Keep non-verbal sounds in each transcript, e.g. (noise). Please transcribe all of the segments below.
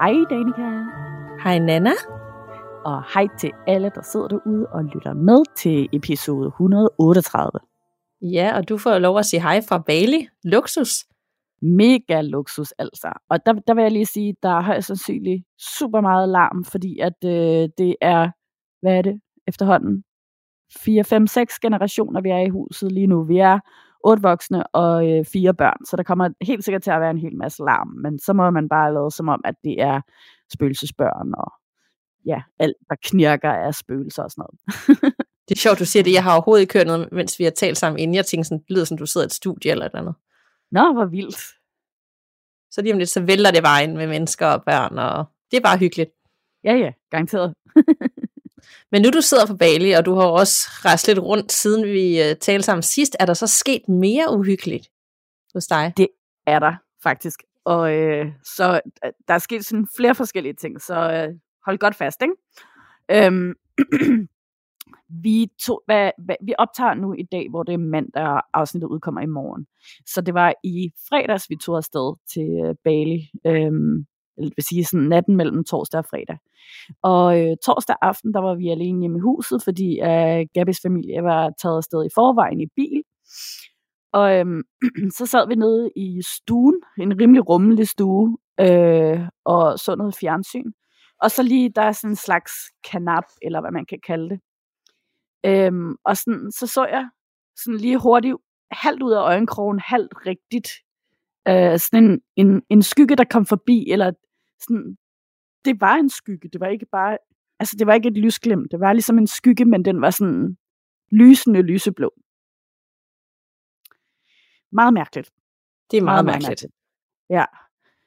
Hej Danika, Hej Nana. og hej til alle, der sidder derude og lytter med til episode 138. Ja, og du får lov at sige hej fra Bali. Luksus. Mega luksus altså. Og der, der vil jeg lige sige, der er højst sandsynligt super meget larm, fordi at øh, det er, hvad er det efterhånden? 4, 5, 6 generationer, vi er i huset lige nu. Vi er otte voksne og øh, fire børn, så der kommer helt sikkert til at være en hel masse larm, men så må man bare lade som om, at det er spøgelsesbørn og ja, alt der knirker af spøgelser og sådan noget. (laughs) Det er sjovt, du siger det. Jeg har overhovedet ikke hørt noget, mens vi har talt sammen inden. Jeg tænkte sådan, det lyder som, du sidder i et studie eller et eller andet. Nå, hvor vildt. Så lige om lidt, så vælter det vejen med mennesker og børn, og det er bare hyggeligt. Ja, ja, garanteret. (laughs) Men nu du sidder på Bali, og du har også rejst lidt rundt, siden vi uh, talte sammen sidst, er der så sket mere uhyggeligt hos dig? Det er der faktisk. Og øh, så øh, der er sket sådan flere forskellige ting, så øh, hold godt fast, ikke? Øhm, (clears throat) vi, to, hvad, hvad, vi optager nu i dag, hvor det er mandag, og afsnittet udkommer i morgen. Så det var i fredags, vi tog afsted til øh, Bali. Øhm, eller det vil sige sådan natten mellem torsdag og fredag. Og øh, torsdag aften, der var vi alene hjemme i huset, fordi øh, Gabis familie var taget afsted i forvejen i bil. Og øhm, (clears throat) så sad vi nede i stuen, en rimelig rummelig stue, øh, og så noget fjernsyn. Og så lige, der er sådan en slags kanap, eller hvad man kan kalde det. Øhm, og sådan, så så jeg sådan lige hurtigt, halvt ud af øjenkrogen, halvt rigtigt, øh, sådan en, en, en skygge, der kom forbi, eller sådan, det var en skygge, det var ikke bare, altså det var ikke et lysglimt, det var ligesom en skygge, men den var sådan lysende lyseblå. Meget mærkeligt. Det er meget, meget mærkeligt. Ja.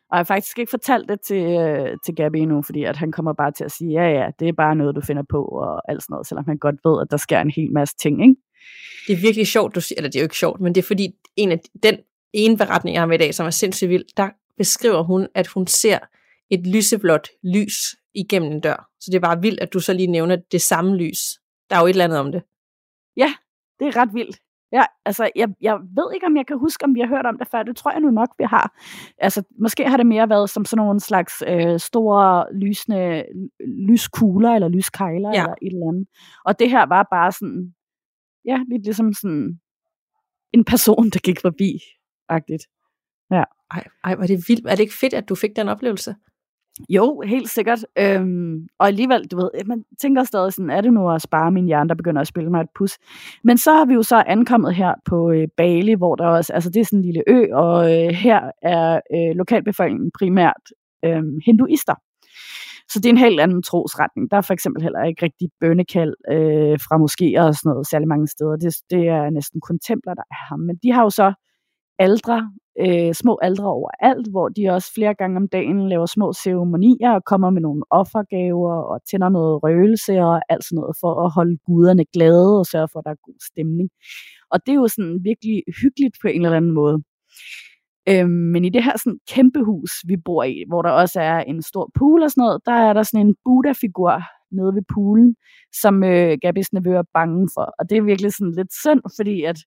Og jeg har faktisk ikke fortalt det til, øh, til Gabi endnu, fordi at han kommer bare til at sige, ja ja, det er bare noget, du finder på, og alt sådan noget, selvom han godt ved, at der sker en hel masse ting, ikke? Det er virkelig sjovt, du siger, eller det er jo ikke sjovt, men det er fordi, en af den ene beretning, jeg har med i dag, som er sindssygt vild, der beskriver hun, at hun ser et lyseblåt lys igennem en dør. Så det er bare vildt, at du så lige nævner det samme lys. Der er jo et eller andet om det. Ja, det er ret vildt. Ja, altså, jeg, jeg ved ikke, om jeg kan huske, om vi har hørt om det før. Det tror jeg nu nok, vi har. Altså, måske har det mere været som sådan nogle slags øh, store lysende lyskugler, eller lyskejler, Ja. eller et eller andet. Og det her var bare sådan, ja, lidt ligesom sådan en person, der gik forbi, agtigt. Ej, ej, var det vildt. Er det ikke fedt, at du fik den oplevelse? Jo, helt sikkert. Øhm, og alligevel, du ved, øh, man tænker stadig sådan, er det nu at spare min hjerne, der begynder at spille mig et pus? Men så har vi jo så ankommet her på øh, Bali, hvor der også, altså det er sådan en lille ø, og øh, her er øh, lokalbefolkningen primært øh, hinduister. Så det er en helt anden trosretning. Der er for eksempel heller ikke rigtig bønnekald øh, fra moskéer og sådan noget særlig mange steder. Det, det er næsten kun templer, der er her. Men de har jo så aldre, øh, små aldre overalt, hvor de også flere gange om dagen laver små ceremonier og kommer med nogle offergaver og tænder noget røgelse og alt sådan noget for at holde guderne glade og sørge for, at der er god stemning. Og det er jo sådan virkelig hyggeligt på en eller anden måde. Øhm, men i det her sådan kæmpe hus, vi bor i, hvor der også er en stor pool og sådan noget, der er der sådan en Buddha-figur nede ved poolen, som øh, Gabis nevø er bange for. Og det er virkelig sådan lidt synd, fordi at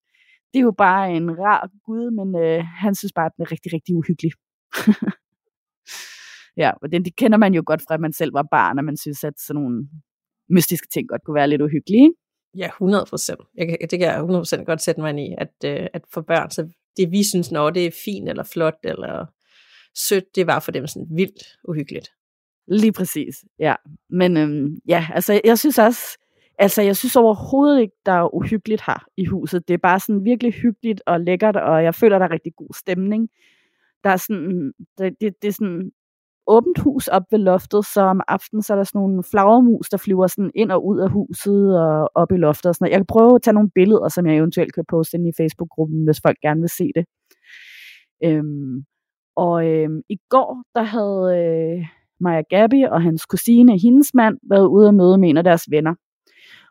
det er jo bare en rar gud, men øh, han synes bare, at den er rigtig, rigtig uhyggelig. (laughs) ja, og det, det kender man jo godt fra, at man selv var barn, og man synes, at sådan nogle mystiske ting godt kunne være lidt uhyggelige. Ikke? Ja, 100 procent. Det kan jeg 100 procent godt sætte mig ind i, at, øh, at for børn, så det vi synes, når det er fint eller flot eller sødt, det var for dem sådan vildt uhyggeligt. Lige præcis, ja. Men øhm, ja, altså jeg synes også, altså jeg synes overhovedet ikke, der er uhyggeligt her i huset. Det er bare sådan virkelig hyggeligt og lækkert, og jeg føler, der er rigtig god stemning. Der er sådan, det, det, det er sådan åbent hus op ved loftet, så om aftenen så er der sådan nogle flagermus, der flyver sådan ind og ud af huset og op i loftet og sådan noget. Jeg kan prøve at tage nogle billeder, som jeg eventuelt kan poste ind i Facebook-gruppen, hvis folk gerne vil se det. Øhm, og øhm, i går, der havde øh, Maja Gabi og hans kusine, hendes mand, været ude og møde med en af deres venner.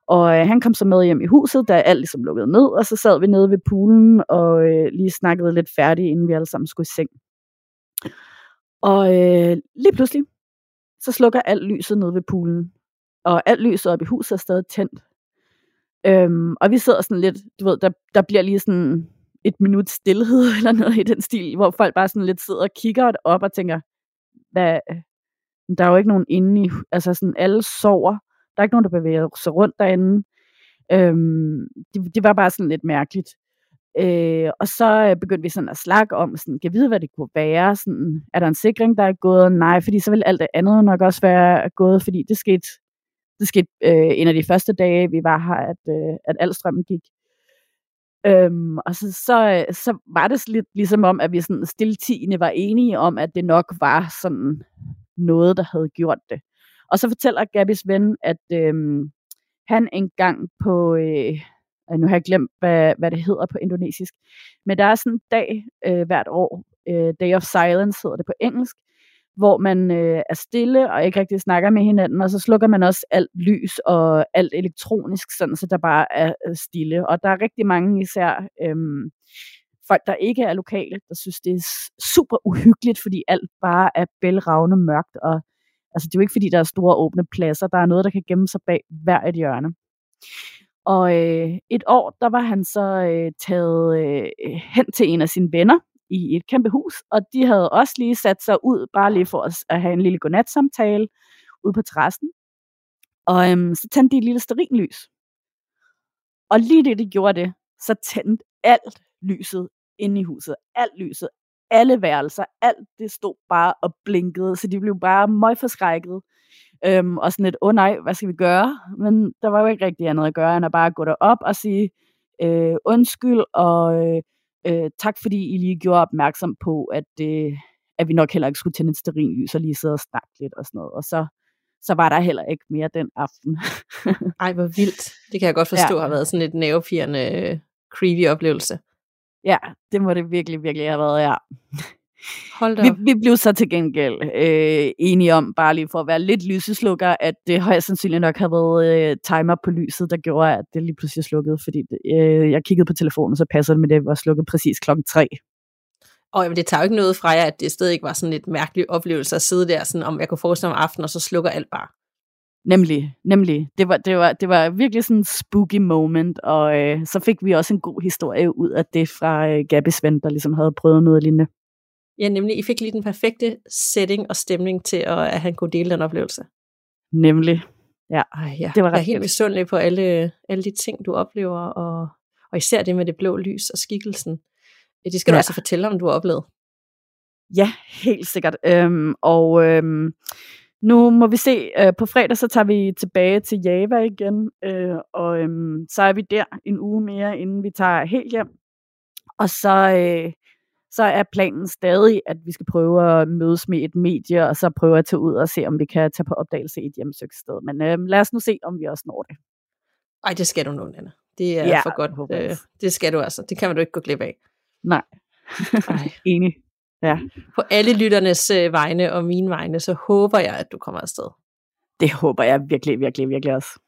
Og øh, han kom så med hjem i huset, da alt ligesom lukkede ned, og så sad vi nede ved poolen og øh, lige snakkede lidt færdigt, inden vi alle sammen skulle i seng. Og øh, lige pludselig, så slukker alt lyset nede ved poolen. Og alt lyset op i huset er stadig tændt. Øhm, og vi sidder sådan lidt, du ved, der, der bliver lige sådan et minut stillhed (laughs) eller noget i den stil, hvor folk bare sådan lidt sidder og kigger op og tænker, hvad, der er jo ikke nogen inde i, altså sådan alle sover, der er ikke nogen, der bevæger sig rundt derinde. Øhm, det, det var bare sådan lidt mærkeligt. Øh, og så øh, begyndte vi sådan at snakke om, sådan, kan vide, hvad det kunne være? Sådan, er der en sikring, der er gået? Nej, fordi så vil alt det andet nok også være gået, fordi det skete, det skete øh, en af de første dage, vi var her, at, øh, at al strømmen gik. Øhm, og så, så, øh, så var det lidt ligesom om, at vi sådan stiltigende var enige om, at det nok var sådan noget, der havde gjort det. Og så fortæller Gabis ven, at øh, han engang på, øh, nu har jeg glemt, hvad, hvad det hedder på indonesisk, men der er sådan en dag øh, hvert år, øh, Day of Silence hedder det på engelsk, hvor man øh, er stille og ikke rigtig snakker med hinanden, og så slukker man også alt lys og alt elektronisk, sådan så der bare er stille. Og der er rigtig mange især øh, folk, der ikke er lokale, der synes, det er super uhyggeligt, fordi alt bare er bælragende mørkt, og altså, det er jo ikke, fordi der er store åbne pladser, der er noget, der kan gemme sig bag hver et hjørne. Og øh, et år, der var han så øh, taget øh, hen til en af sine venner, i et kæmpe hus, og de havde også lige sat sig ud, bare lige for at have en lille godnatsamtale ude på terrassen. Og øhm, så tændte de et lille sterinlys. Og lige det, de gjorde det, så tændte alt lyset inde i huset. Alt lyset, alle værelser, alt det stod bare og blinkede, så de blev bare møgforskrækket. Øhm, og sådan lidt, åh oh, nej, hvad skal vi gøre? Men der var jo ikke rigtig andet at gøre, end at bare gå derop og sige øh, undskyld, og øh, Øh, tak fordi I lige gjorde opmærksom på, at, øh, at vi nok heller ikke skulle tænde et sterinlys og lige sidde og snakke lidt og sådan noget. Og så, så var der heller ikke mere den aften. Ej, hvor vildt. Det kan jeg godt (laughs) forstå ja. har været sådan et nervepirrende, creepy oplevelse. Ja, det må det virkelig, virkelig have været, ja. Hold da vi, vi blev så til gengæld øh, enige om, bare lige for at være lidt lyseslukker, at det højst sandsynligt nok havde været øh, timer på lyset, der gjorde, at det lige pludselig slukkede, fordi øh, jeg kiggede på telefonen, så passede det med, det var slukket præcis klokken tre. Og jamen, det tager jo ikke noget fra jer, at det stadig ikke var sådan lidt mærkelig oplevelse at sidde der, sådan, om jeg kunne forestille om aftenen, og så slukker alt bare. Nemlig, nemlig. Det var, det var, det var virkelig sådan en spooky moment, og øh, så fik vi også en god historie ud af det fra øh, Gabis ven, der ligesom havde prøvet noget lignende. Ja, nemlig, I fik lige den perfekte setting og stemning til, at, at han kunne dele den oplevelse. Nemlig. Ja, Ej, ja. det var jeg er helt misundelig på alle, alle de ting, du oplever, og, og især det med det blå lys og skikkelsen. Det skal ja. du altså fortælle om, du har oplevet. Ja, helt sikkert. Øhm, og øhm, nu må vi se, øh, på fredag så tager vi tilbage til Java igen, øh, og øhm, så er vi der en uge mere, inden vi tager helt hjem. Og så, øh, så er planen stadig, at vi skal prøve at mødes med et medie, og så prøve at tage ud og se, om vi kan tage på opdagelse i et hjemsøgt sted. Men øh, lad os nu se, om vi også når det. Ej, det skal du nå, Nana. Det er ja, for godt. Øh, det skal du altså. Det kan man du ikke gå glip af. Nej. Ej. (laughs) Enig. Ja. På alle lytternes øh, vegne og mine vegne, så håber jeg, at du kommer afsted. Det håber jeg virkelig, virkelig, virkelig også.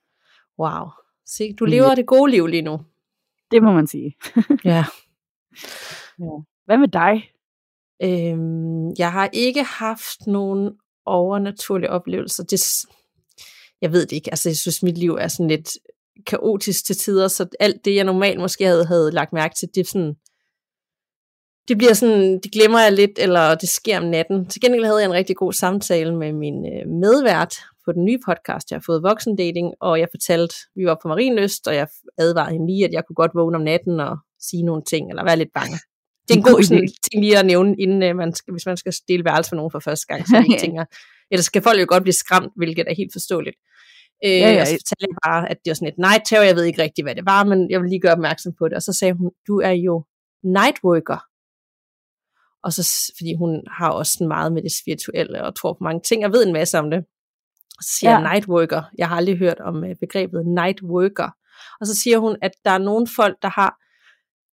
Wow. Se, du lever ja. det gode liv lige nu. Det må man sige. (laughs) ja. ja. Hvad med dig? Øhm, jeg har ikke haft nogen overnaturlige oplevelser. Det, jeg ved det ikke. Altså, jeg synes, mit liv er sådan lidt kaotisk til tider, så alt det, jeg normalt måske havde, havde lagt mærke til, det sådan, det bliver sådan, det glemmer jeg lidt, eller det sker om natten. Til gengæld havde jeg en rigtig god samtale med min øh, medvært på den nye podcast, jeg har fået Voksendating, og jeg fortalte, vi var på Marienløst, og jeg advarede hende lige, at jeg kunne godt vågne om natten og sige nogle ting, eller være lidt bange. Det er en (laughs) god sådan, ting lige at nævne, inden uh, man skal, hvis man skal stille værelse for nogen for første gang. Så (laughs) ja. tænker, ellers skal folk jo godt blive skræmt, hvilket er helt forståeligt. Øh, ja, ja. Og så fortalte jeg bare, at det var sådan et night terror, jeg ved ikke rigtig, hvad det var, men jeg vil lige gøre opmærksom på det. Og så sagde hun, du er jo nightworker. Og så, fordi hun har også sådan meget med det spirituelle, og tror på mange ting, og ved en masse om det. Og så siger ja. jeg nightworker. Jeg har aldrig hørt om uh, begrebet nightworker. Og så siger hun, at der er nogle folk, der har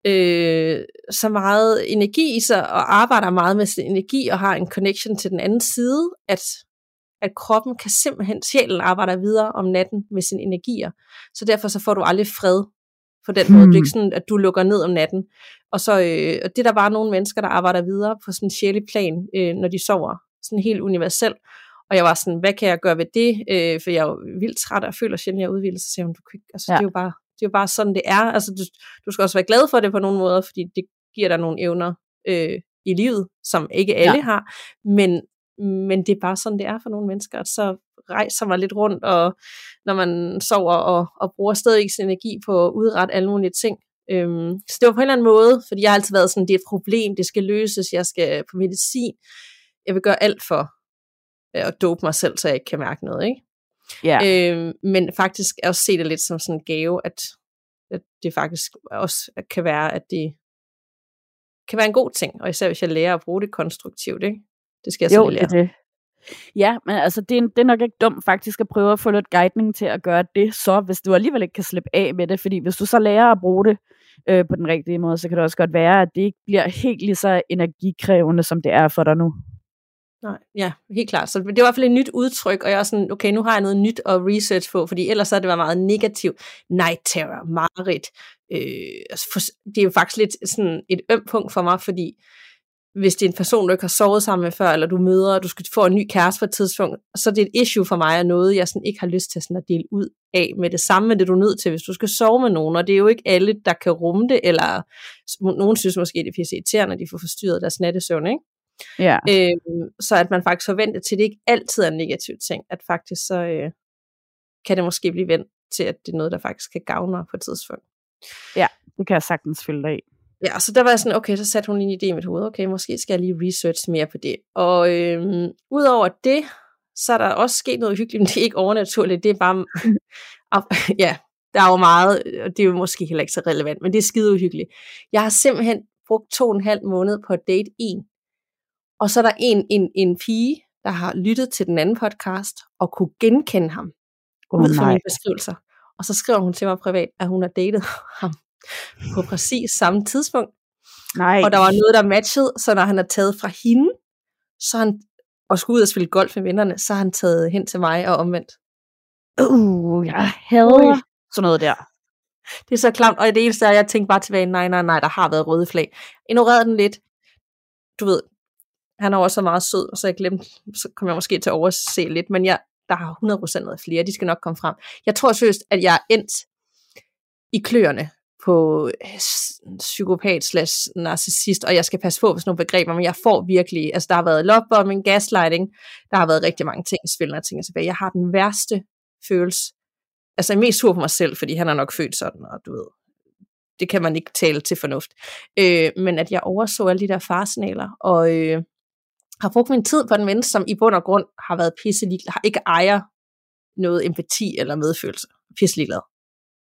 øh, så meget energi i sig, og arbejder meget med sin energi, og har en connection til den anden side, at at kroppen kan simpelthen, sjælen arbejder videre om natten med sine energier, så derfor så får du aldrig fred på den hmm. måde. Det er ikke sådan, at du lukker ned om natten. Og så øh, og det er der bare nogle mennesker, der arbejder videre på sådan en sjælig plan, øh, når de sover. Sådan helt universelt. Og jeg var sådan, hvad kan jeg gøre ved det? Øh, for jeg er jo vildt træt, og føler sjældent, at jeg er udvildet. Så siger hun, du kan altså, ja. det, er jo bare, det er jo bare sådan, det er. Altså, du, du skal også være glad for det på nogle måder, fordi det giver dig nogle evner øh, i livet, som ikke alle ja. har. Men, men det er bare sådan, det er for nogle mennesker. At så rejser man lidt rundt, og når man sover og, og bruger stadig sin energi på at udrette alle mulige ting. Øhm, så det var på en eller anden måde, fordi jeg har altid været sådan, det er et problem, det skal løses, jeg skal på medicin. Jeg vil gøre alt for øh, at dope mig selv, så jeg ikke kan mærke noget, ikke? Ja. Øhm, men faktisk også se det lidt som sådan en gave, at, at det faktisk også kan være, at det kan være en god ting, og især hvis jeg lærer at bruge det konstruktivt, ikke? Det skal jeg jo, så lære. Det, det. Ja, men altså, det er, det er nok ikke dumt faktisk at prøve at få lidt guidning til at gøre det så, hvis du alligevel ikke kan slippe af med det, fordi hvis du så lærer at bruge det øh, på den rigtige måde, så kan det også godt være, at det ikke bliver helt lige så energikrævende, som det er for dig nu. Nej, ja, helt klart. Så det var i hvert fald et nyt udtryk, og jeg er sådan, okay, nu har jeg noget nyt at research på, fordi ellers så har det været meget negativt. Night terror, mareridt. Øh, altså, det er jo faktisk lidt sådan et øm punkt for mig, fordi hvis det er en person, du ikke har sovet sammen med før, eller du møder, og du skal få en ny kæreste på et tidspunkt, så er det et issue for mig, og noget, jeg sådan ikke har lyst til sådan at dele ud af med det samme, men det du er nødt til, hvis du skal sove med nogen, og det er jo ikke alle, der kan rumme det, eller nogen synes måske, det er pisse irriterende, at de får forstyrret deres nattesøvn, ikke? Ja. Øh, så at man faktisk forventer til, at det ikke altid er en negativ ting, at faktisk så øh, kan det måske blive vendt til, at det er noget, der faktisk kan gavne på et tidspunkt. Ja, det kan jeg sagtens følge dig Ja, så der var jeg sådan, okay, så satte hun en idé i mit hoved, okay, måske skal jeg lige research mere på det. Og øhm, udover det, så er der også sket noget hyggeligt, men det er ikke overnaturligt, det er bare, (laughs) ja, der er jo meget, og det er jo måske heller ikke så relevant, men det er skide uhyggeligt. Jeg har simpelthen brugt to og en halv måned på at date en, og så er der en, en, en pige, der har lyttet til den anden podcast, og kunne genkende ham, oh, ud fra mine beskrivelser. Og så skriver hun til mig privat, at hun har datet (laughs) ham på præcis samme tidspunkt. Nej. Og der var noget, der matchede, så når han er taget fra hende, så han, og skulle ud og spille golf med vennerne, så har han taget hen til mig og omvendt. Uh, jeg hader sådan noget der. Det er så klamt, og det eneste er, at jeg tænkte bare tilbage, nej, nej, nej, der har været røde flag. Ignorerede den lidt. Du ved, han er også meget sød, så jeg glemte, så kommer jeg måske til at overse lidt, men jeg, der har 100% noget flere, de skal nok komme frem. Jeg tror seriøst, at jeg er endt i kløerne på øh, psykopat slash narcissist, og jeg skal passe på på sådan nogle begreber, men jeg får virkelig, altså der har været lovebombing, gaslighting, der har været rigtig mange ting i spil, når tænker tilbage. Jeg har den værste følelse, altså jeg er mest sur på mig selv, fordi han er nok født sådan, og du ved, det kan man ikke tale til fornuft. Øh, men at jeg overså alle de der farsignaler, og øh, har brugt min tid på den menneske, som i bund og grund har været pisselig, har ikke ejer noget empati eller medfølelse. Pisselig glad.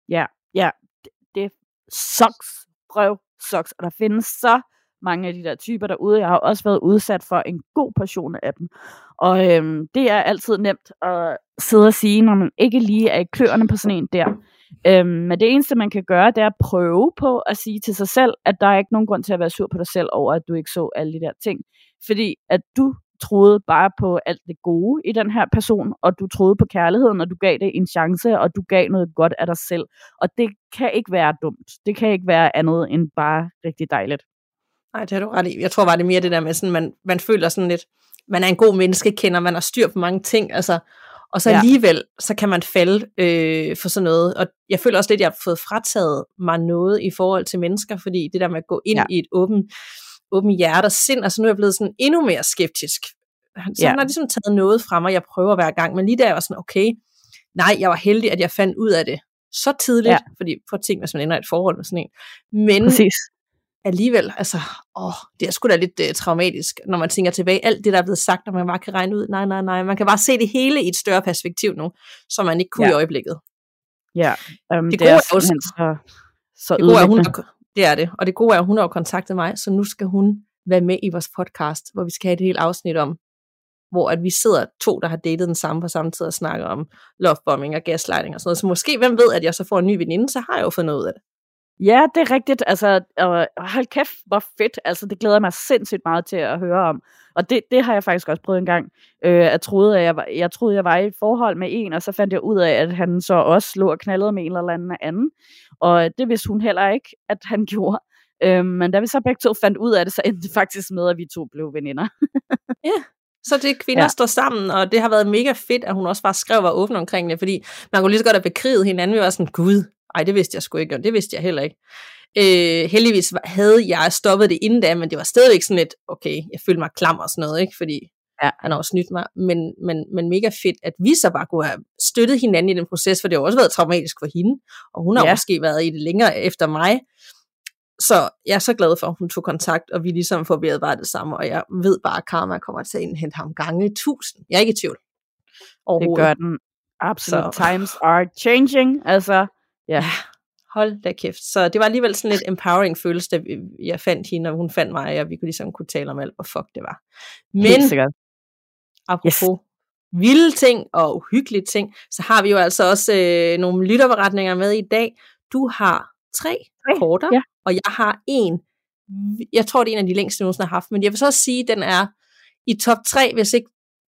Ja, ja, det socks, røv socks. og der findes så mange af de der typer derude. Jeg har også været udsat for en god portion af dem. Og øhm, det er altid nemt at sidde og sige, når man ikke lige er i kløerne på sådan en der. Øhm, men det eneste, man kan gøre, det er at prøve på at sige til sig selv, at der er ikke nogen grund til at være sur på dig selv over, at du ikke så alle de der ting. Fordi at du troede bare på alt det gode i den her person, og du troede på kærligheden, og du gav det en chance, og du gav noget godt af dig selv. Og det kan ikke være dumt. Det kan ikke være andet end bare rigtig dejligt. Nej, det har du ret i. Jeg tror bare, det er mere det der med, sådan, man, man føler sådan lidt, man er en god menneske, kender, man har styr på mange ting, altså, og så ja. alligevel, så kan man falde øh, for sådan noget. Og jeg føler også lidt, at jeg har fået frataget mig noget i forhold til mennesker, fordi det der med at gå ind ja. i et åbent åben hjerte og sind, altså nu er jeg blevet sådan endnu mere skeptisk. Så ja. han har ligesom taget noget fra mig, jeg prøver hver gang, men lige der var sådan, okay, nej, jeg var heldig, at jeg fandt ud af det så tidligt, ja. fordi at tænke, hvis man ender i et forhold med sådan en. Men Præcis. alligevel, altså, åh, det er sgu da lidt uh, traumatisk, når man tænker tilbage, alt det, der er blevet sagt, og man bare kan regne ud, nej, nej, nej, man kan bare se det hele i et større perspektiv nu, som man ikke kunne ja. i øjeblikket. Ja, um, det, det gode er, er også, så, så det gode er, hun det er det. Og det gode er, at hun har jo kontaktet mig, så nu skal hun være med i vores podcast, hvor vi skal have et helt afsnit om, hvor at vi sidder to, der har datet den samme på samme tid og snakker om lovebombing og gaslighting og sådan noget. Så måske, hvem ved, at jeg så får en ny veninde, så har jeg jo fået noget ud af det. Ja, det er rigtigt. Altså, og hold kæft, hvor fedt. Altså, det glæder jeg mig sindssygt meget til at høre om. Og det, det har jeg faktisk også prøvet en gang. Øh, jeg, troede, at jeg, var, jeg troede, jeg var i et forhold med en, og så fandt jeg ud af, at han så også lå og knaldede med en eller anden anden. Og det vidste hun heller ikke, at han gjorde. Øh, men da vi så begge to fandt ud af det, så endte det faktisk med, at vi to blev veninder. ja, så det kvinder ja. står sammen, og det har været mega fedt, at hun også bare skrev og var åben omkring det, fordi man kunne lige så godt have bekriget hinanden. Vi var sådan, gud, ej, det vidste jeg sgu ikke, og det vidste jeg heller ikke. Øh, heldigvis havde jeg stoppet det inden da, men det var stadigvæk sådan lidt, okay, jeg følte mig klam og sådan noget, ikke? fordi ja. han har også snydt mig, men, men, men mega fedt, at vi så bare kunne have støttet hinanden i den proces, for det har også været traumatisk for hende, og hun har ja. måske været i det længere efter mig, så jeg er så glad for, at hun tog kontakt, og vi ligesom får bare det samme, og jeg ved bare, at Karma kommer til at indhente ham gange tusind. Jeg er ikke i tvivl. Det gør den. Absolut. Så. Times are changing. Altså, ja. Hold da kæft. Så det var alligevel sådan lidt empowering følelse, da jeg fandt hende, og hun fandt mig, og vi kunne ligesom kunne tale om alt, hvor fuck det var. Men, apropos yes. vilde ting og uhyggelige ting, så har vi jo altså også øh, nogle lytterberetninger med i dag. Du har tre, tre. korter, ja. og jeg har en, jeg tror det er en af de længste, jeg nogensinde har haft, men jeg vil så også sige, at den er i top 3, hvis ikke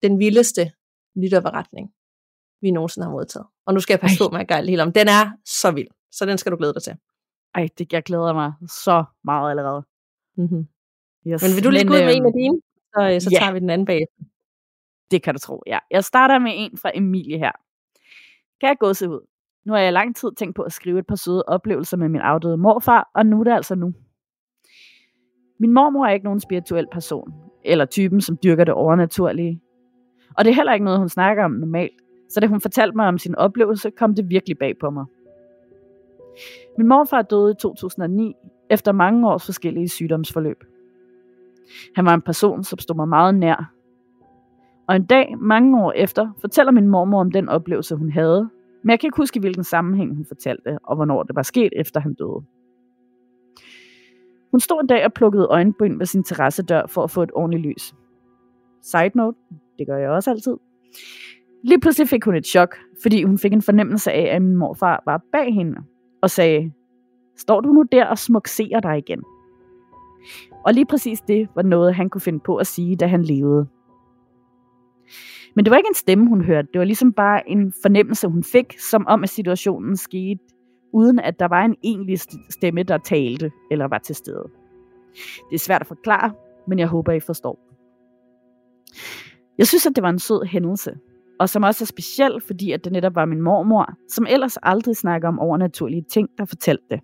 den vildeste lytterberetning, vi nogensinde har modtaget. Og nu skal jeg passe Ej. på mig at helt om. Den er så vild, så den skal du glæde dig til. Ej, det, jeg glæder mig så meget allerede. Mm-hmm. Yes. Men vil du lige gå ud med en af øhm, dine, så, øh, så yeah. tager vi den anden bag. Det kan du tro, ja. Jeg starter med en fra Emilie her. Kan jeg gå se ud? Nu har jeg lang tid tænkt på at skrive et par søde oplevelser med min afdøde morfar, og nu er det altså nu. Min mormor er ikke nogen spirituel person, eller typen, som dyrker det overnaturlige. Og det er heller ikke noget, hun snakker om normalt, så da hun fortalte mig om sin oplevelse, kom det virkelig bag på mig. Min morfar døde i 2009, efter mange års forskellige sygdomsforløb. Han var en person, som stod mig meget nær. Og en dag, mange år efter, fortæller min mormor om den oplevelse, hun havde, men jeg kan ikke huske, hvilken sammenhæng hun fortalte, og hvornår det var sket, efter han døde. Hun stod en dag og plukkede øjenbryn ved sin terrassedør for at få et ordentligt lys. Side note, det gør jeg også altid. Lige pludselig fik hun et chok, fordi hun fik en fornemmelse af, at min morfar var bag hende og sagde, står du nu der og smukserer dig igen? Og lige præcis det var noget, han kunne finde på at sige, da han levede. Men det var ikke en stemme, hun hørte. Det var ligesom bare en fornemmelse, hun fik, som om at situationen skete, uden at der var en egentlig stemme, der talte eller var til stede. Det er svært at forklare, men jeg håber, I forstår. Jeg synes, at det var en sød hændelse, og som også er speciel, fordi at det netop var min mormor, som ellers aldrig snakker om overnaturlige ting, der fortalte det.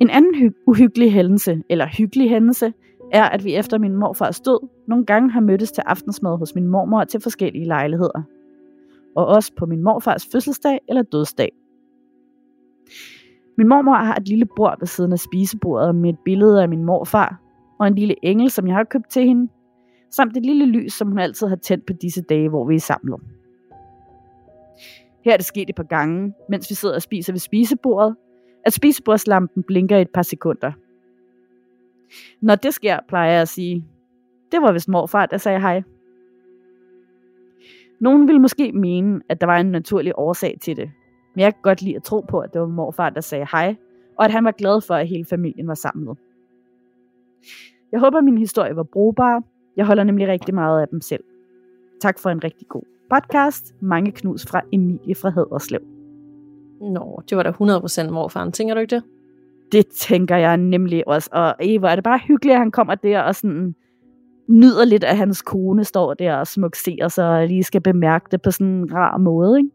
En anden hy- uhyggelig hændelse, eller hyggelig hændelse, er, at vi efter min morfars død nogle gange har mødtes til aftensmad hos min mormor til forskellige lejligheder. Og også på min morfars fødselsdag eller dødsdag. Min mormor har et lille bord ved siden af spisebordet med et billede af min morfar, og en lille engel, som jeg har købt til hende, samt et lille lys, som hun altid har tændt på disse dage, hvor vi er samlet. Her er det sket et par gange, mens vi sidder og spiser ved spisebordet, at spisebordslampen blinker et par sekunder – når det sker, plejer jeg at sige, det var vist morfar, der sagde hej. Nogen ville måske mene, at der var en naturlig årsag til det, men jeg kan godt lide at tro på, at det var morfar, der sagde hej, og at han var glad for, at hele familien var samlet. Jeg håber, at min historie var brugbar. Jeg holder nemlig rigtig meget af dem selv. Tak for en rigtig god podcast. Mange knus fra Emilie fra Haderslev. Nå, det var da 100% morfaren. Tænker du ikke det? Det tænker jeg nemlig også. Og Eva, er det bare hyggeligt, at han kommer der og sådan nyder lidt, at hans kone står der og smukserer sig og lige skal bemærke det på sådan en rar måde, ikke?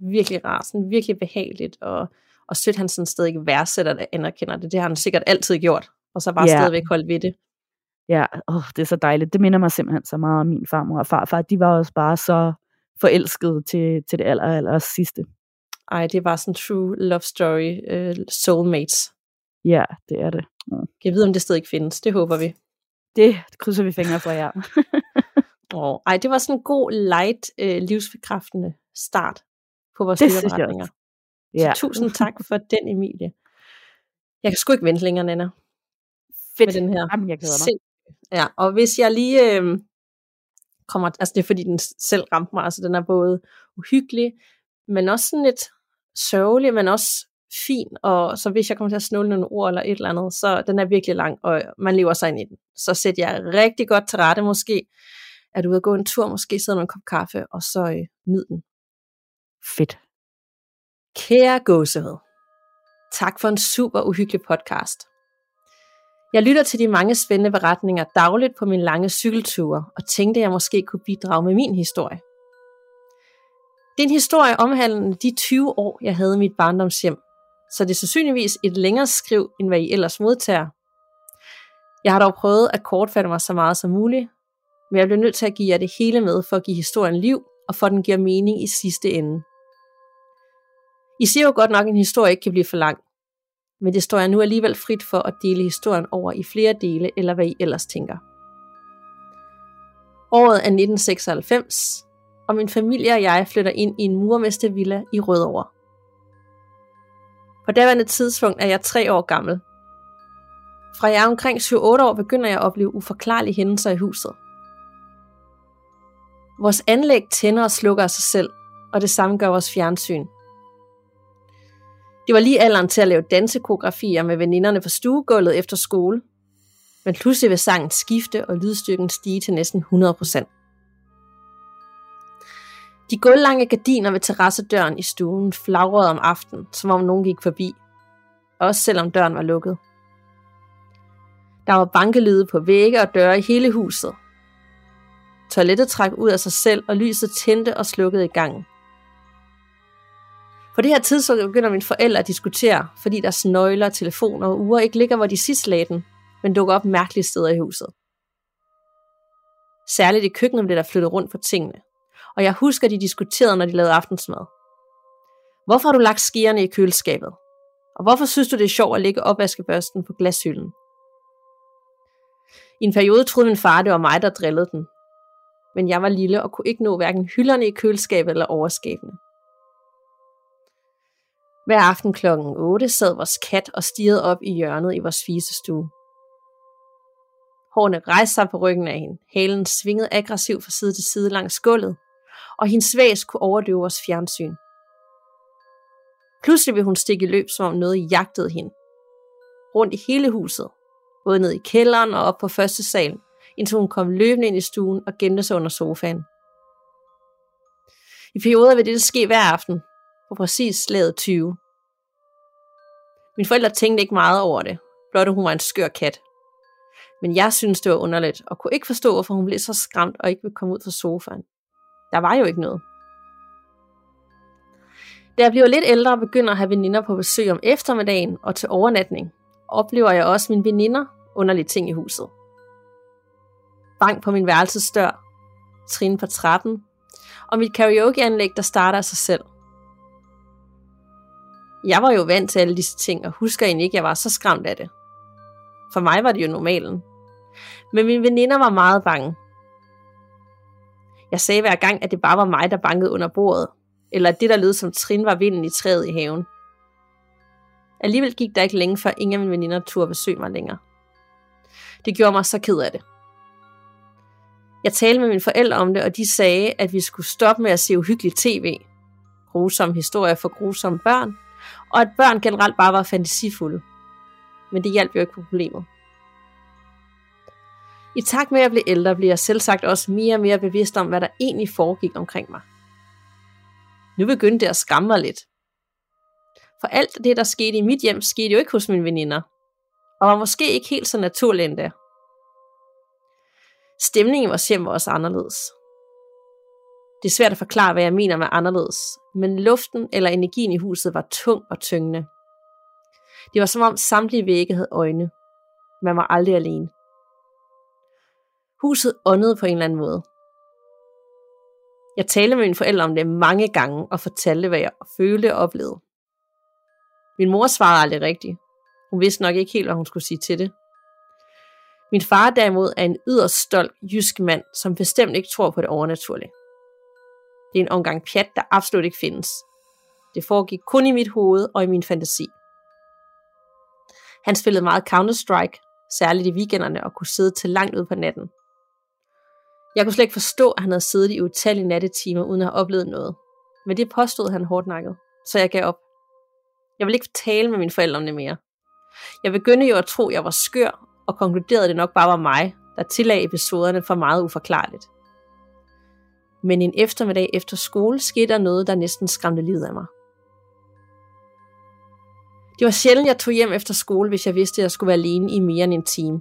Virkelig rar, sådan virkelig behageligt, og, og sødt han sådan stadig værdsætter det, anerkender det. Det har han sikkert altid gjort, og så bare yeah. stadigvæk holdt ved det. Ja, åh, det er så dejligt. Det minder mig simpelthen så meget om min farmor og farfar. De var også bare så forelskede til, til det aller, aller sidste. Ej, det var sådan true love story, uh, soulmates. Ja, det er det. Kan jeg vide, om det stadig findes? Det håber vi. Det krydser vi fingre for, ja. (laughs) oh, ej, det var sådan en god, light, øh, livsbekræftende start på vores lytterberetninger. Ja. Så tusind tak for den, Emilie. Jeg kan sgu ikke vente længere, Nana. Fedt. Med den her. Jamen, jeg glæder mig. Ja, og hvis jeg lige øh, kommer, altså det er fordi den selv ramte mig, altså den er både uhyggelig, men også sådan lidt sørgelig, men også fin, og så hvis jeg kommer til at snåle nogle ord eller et eller andet, så den er virkelig lang, og man lever sig ind i den. Så sæt jeg rigtig godt til rette måske, er du ude at gå en tur, måske sidder med en kop kaffe, og så øh, nyd den. Fedt. Kære gåsehud, tak for en super uhyggelig podcast. Jeg lytter til de mange spændende beretninger dagligt på min lange cykelture, og tænkte, at jeg måske kunne bidrage med min historie. Det er en historie omhandlende de 20 år, jeg havde i mit barndomshjem, så det er sandsynligvis et længere skriv, end hvad I ellers modtager. Jeg har dog prøvet at kortfatte mig så meget som muligt, men jeg bliver nødt til at give jer det hele med for at give historien liv, og for at den giver mening i sidste ende. I siger jo godt nok, at en historie ikke kan blive for lang, men det står jeg nu alligevel frit for at dele historien over i flere dele, eller hvad I ellers tænker. Året er 1996, og min familie og jeg flytter ind i en murmestervilla i Rødovre. På daværende tidspunkt er jeg tre år gammel. Fra jeg er omkring 7-8 år begynder jeg at opleve uforklarlige hændelser i huset. Vores anlæg tænder og slukker af sig selv, og det samme gør vores fjernsyn. Det var lige alderen til at lave dansekografier med veninderne på stuegulvet efter skole. Men pludselig vil sangen skifte og lydstyrken stige til næsten 100%. De gulvlange gardiner ved terrassedøren i stuen flagrede om aftenen, som om nogen gik forbi. Også selvom døren var lukket. Der var bankelyde på vægge og døre i hele huset. Toilettet trak ud af sig selv, og lyset tændte og slukkede i gangen. På det her tidspunkt begynder mine forældre at diskutere, fordi der nøgler, telefoner og uger ikke ligger, hvor de sidst lagde den, men dukker op mærkelige steder i huset. Særligt i køkkenet blev der flyttet rundt på tingene og jeg husker, de diskuterede, når de lavede aftensmad. Hvorfor har du lagt skierne i køleskabet? Og hvorfor synes du, det er sjovt at lægge opvaskebørsten på glashylden? I en periode troede min far, det var mig, der drillede den. Men jeg var lille og kunne ikke nå hverken hylderne i køleskabet eller overskabene. Hver aften klokken 8 sad vores kat og stirrede op i hjørnet i vores spisestue. Hårene rejste sig på ryggen af hende. Halen svingede aggressivt fra side til side langs gulvet og hendes svæs kunne overdøve vores fjernsyn. Pludselig ville hun stikke i løb, som om noget jagtede hende. Rundt i hele huset, både ned i kælderen og op på første sal, indtil hun kom løbende ind i stuen og gemte sig under sofaen. I perioder vil det ske hver aften, på præcis slaget 20. Mine forældre tænkte ikke meget over det, blot at hun var en skør kat. Men jeg synes det var underligt, og kunne ikke forstå, hvorfor hun blev så skræmt og ikke ville komme ud fra sofaen. Der var jo ikke noget. Da jeg bliver lidt ældre og begynder at have veninder på besøg om eftermiddagen og til overnatning, oplever jeg også mine veninder underlige ting i huset. Bank på min værelsesdør, trin på trappen, og mit karaokeanlæg, der starter af sig selv. Jeg var jo vant til alle disse ting, og husker egentlig ikke, at jeg var så skræmt af det. For mig var det jo normalen. Men mine veninder var meget bange, jeg sagde hver gang, at det bare var mig, der bankede under bordet, eller at det, der lød som trin, var vinden i træet i haven. Alligevel gik der ikke længe, før ingen af mine veninder turde besøge mig længere. Det gjorde mig så ked af det. Jeg talte med mine forældre om det, og de sagde, at vi skulle stoppe med at se uhyggelig tv, grusomme historier for grusomme børn, og at børn generelt bare var fantasifulde. Men det hjalp jo ikke på problemet. I takt med at jeg blev ældre, blev jeg selv sagt også mere og mere bevidst om, hvad der egentlig foregik omkring mig. Nu begyndte det at skamme mig lidt. For alt det, der skete i mit hjem, skete jo ikke hos mine veninder, og var måske ikke helt så naturligt endda. Stemningen i vores hjem var også anderledes. Det er svært at forklare, hvad jeg mener med anderledes, men luften eller energien i huset var tung og tyngende. Det var som om samtlige vægge havde øjne. Man var aldrig alene. Huset åndede på en eller anden måde. Jeg talte med mine forældre om det mange gange og fortalte, hvad jeg følte og oplevede. Min mor svarede aldrig rigtigt. Hun vidste nok ikke helt, hvad hun skulle sige til det. Min far derimod er en yderst stolt jysk mand, som bestemt ikke tror på det overnaturlige. Det er en omgang pjat, der absolut ikke findes. Det foregik kun i mit hoved og i min fantasi. Han spillede meget Counter-Strike, særligt i weekenderne, og kunne sidde til langt ud på natten. Jeg kunne slet ikke forstå, at han havde siddet i utallige nattetimer uden at have oplevet noget. Men det påstod han hårdt så jeg gav op. Jeg ville ikke tale med mine forældre om det mere. Jeg begyndte jo at tro, at jeg var skør, og konkluderede, at det nok bare var mig, der tillagde episoderne for meget uforklarligt. Men en eftermiddag efter skole skete der noget, der næsten skræmte livet af mig. Det var sjældent, jeg tog hjem efter skole, hvis jeg vidste, at jeg skulle være alene i mere end en time.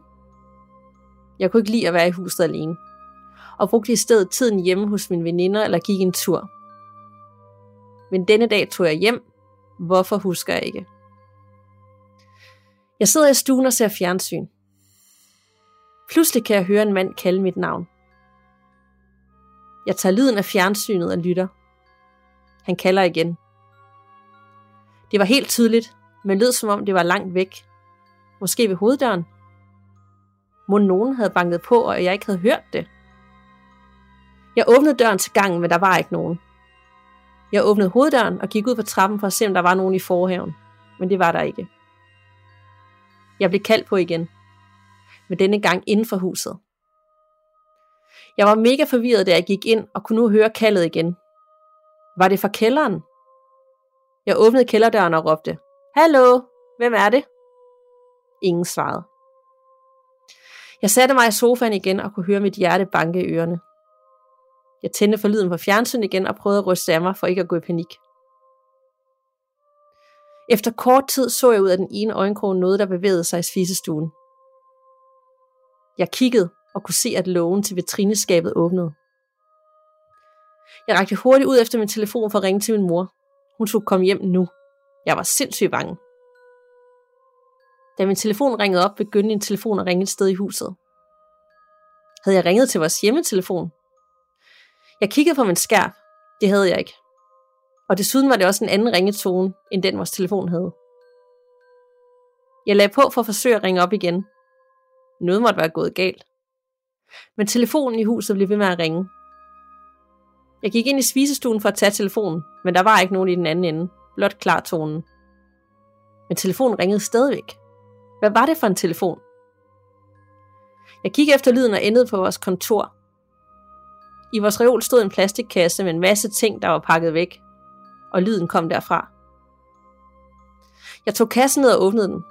Jeg kunne ikke lide at være i huset alene, og brugte i stedet tiden hjemme hos mine veninder eller gik en tur. Men denne dag tog jeg hjem. Hvorfor husker jeg ikke? Jeg sidder i stuen og ser fjernsyn. Pludselig kan jeg høre en mand kalde mit navn. Jeg tager lyden af fjernsynet og lytter. Han kalder igen. Det var helt tydeligt, men lød som om det var langt væk. Måske ved hoveddøren. Må nogen havde banket på, og jeg ikke havde hørt det. Jeg åbnede døren til gangen, men der var ikke nogen. Jeg åbnede hoveddøren og gik ud på trappen for at se, om der var nogen i forhaven. Men det var der ikke. Jeg blev kaldt på igen. Men denne gang inden for huset. Jeg var mega forvirret, da jeg gik ind og kunne nu høre kaldet igen. Var det fra kælderen? Jeg åbnede kælderdøren og råbte, Hallo, hvem er det? Ingen svarede. Jeg satte mig i sofaen igen og kunne høre mit hjerte banke i ørerne. Jeg tændte for lyden på fjernsyn igen og prøvede at ryste af mig for ikke at gå i panik. Efter kort tid så jeg ud af den ene øjenkrog noget, der bevægede sig i spisestuen. Jeg kiggede og kunne se, at lågen til vitrineskabet åbnede. Jeg rakte hurtigt ud efter min telefon for at ringe til min mor. Hun skulle komme hjem nu. Jeg var sindssygt bange. Da min telefon ringede op, begyndte en telefon at ringe et sted i huset. Havde jeg ringet til vores hjemmetelefon? Jeg kiggede på min skærm. Det havde jeg ikke. Og desuden var det også en anden ringetone, end den vores telefon havde. Jeg lagde på for at forsøge at ringe op igen. Noget måtte være gået galt. Men telefonen i huset blev ved med at ringe. Jeg gik ind i spisestuen for at tage telefonen, men der var ikke nogen i den anden ende. Blot klar tonen. Men telefonen ringede stadigvæk. Hvad var det for en telefon? Jeg kiggede efter lyden og endede på vores kontor. I vores reol stod en plastikkasse med en masse ting, der var pakket væk. Og lyden kom derfra. Jeg tog kassen ned og åbnede den.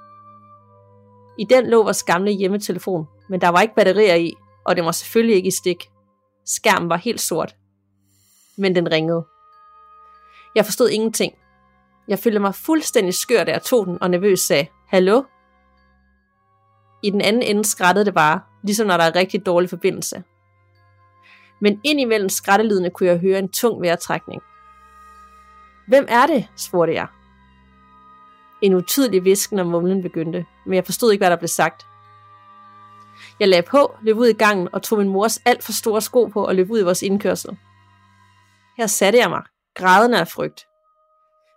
I den lå vores gamle hjemmetelefon, men der var ikke batterier i, og den var selvfølgelig ikke i stik. Skærmen var helt sort. Men den ringede. Jeg forstod ingenting. Jeg følte mig fuldstændig skør, da jeg tog den og nervøs sagde, Hallo? I den anden ende skrættede det bare, ligesom når der er rigtig dårlig forbindelse. Men ind imellem skrættelydene kunne jeg høre en tung vejrtrækning. Hvem er det? spurgte jeg. En utydelig visken om mumlen begyndte, men jeg forstod ikke, hvad der blev sagt. Jeg lagde på, løb ud i gangen og tog min mors alt for store sko på og løb ud i vores indkørsel. Her satte jeg mig, grædende af frygt.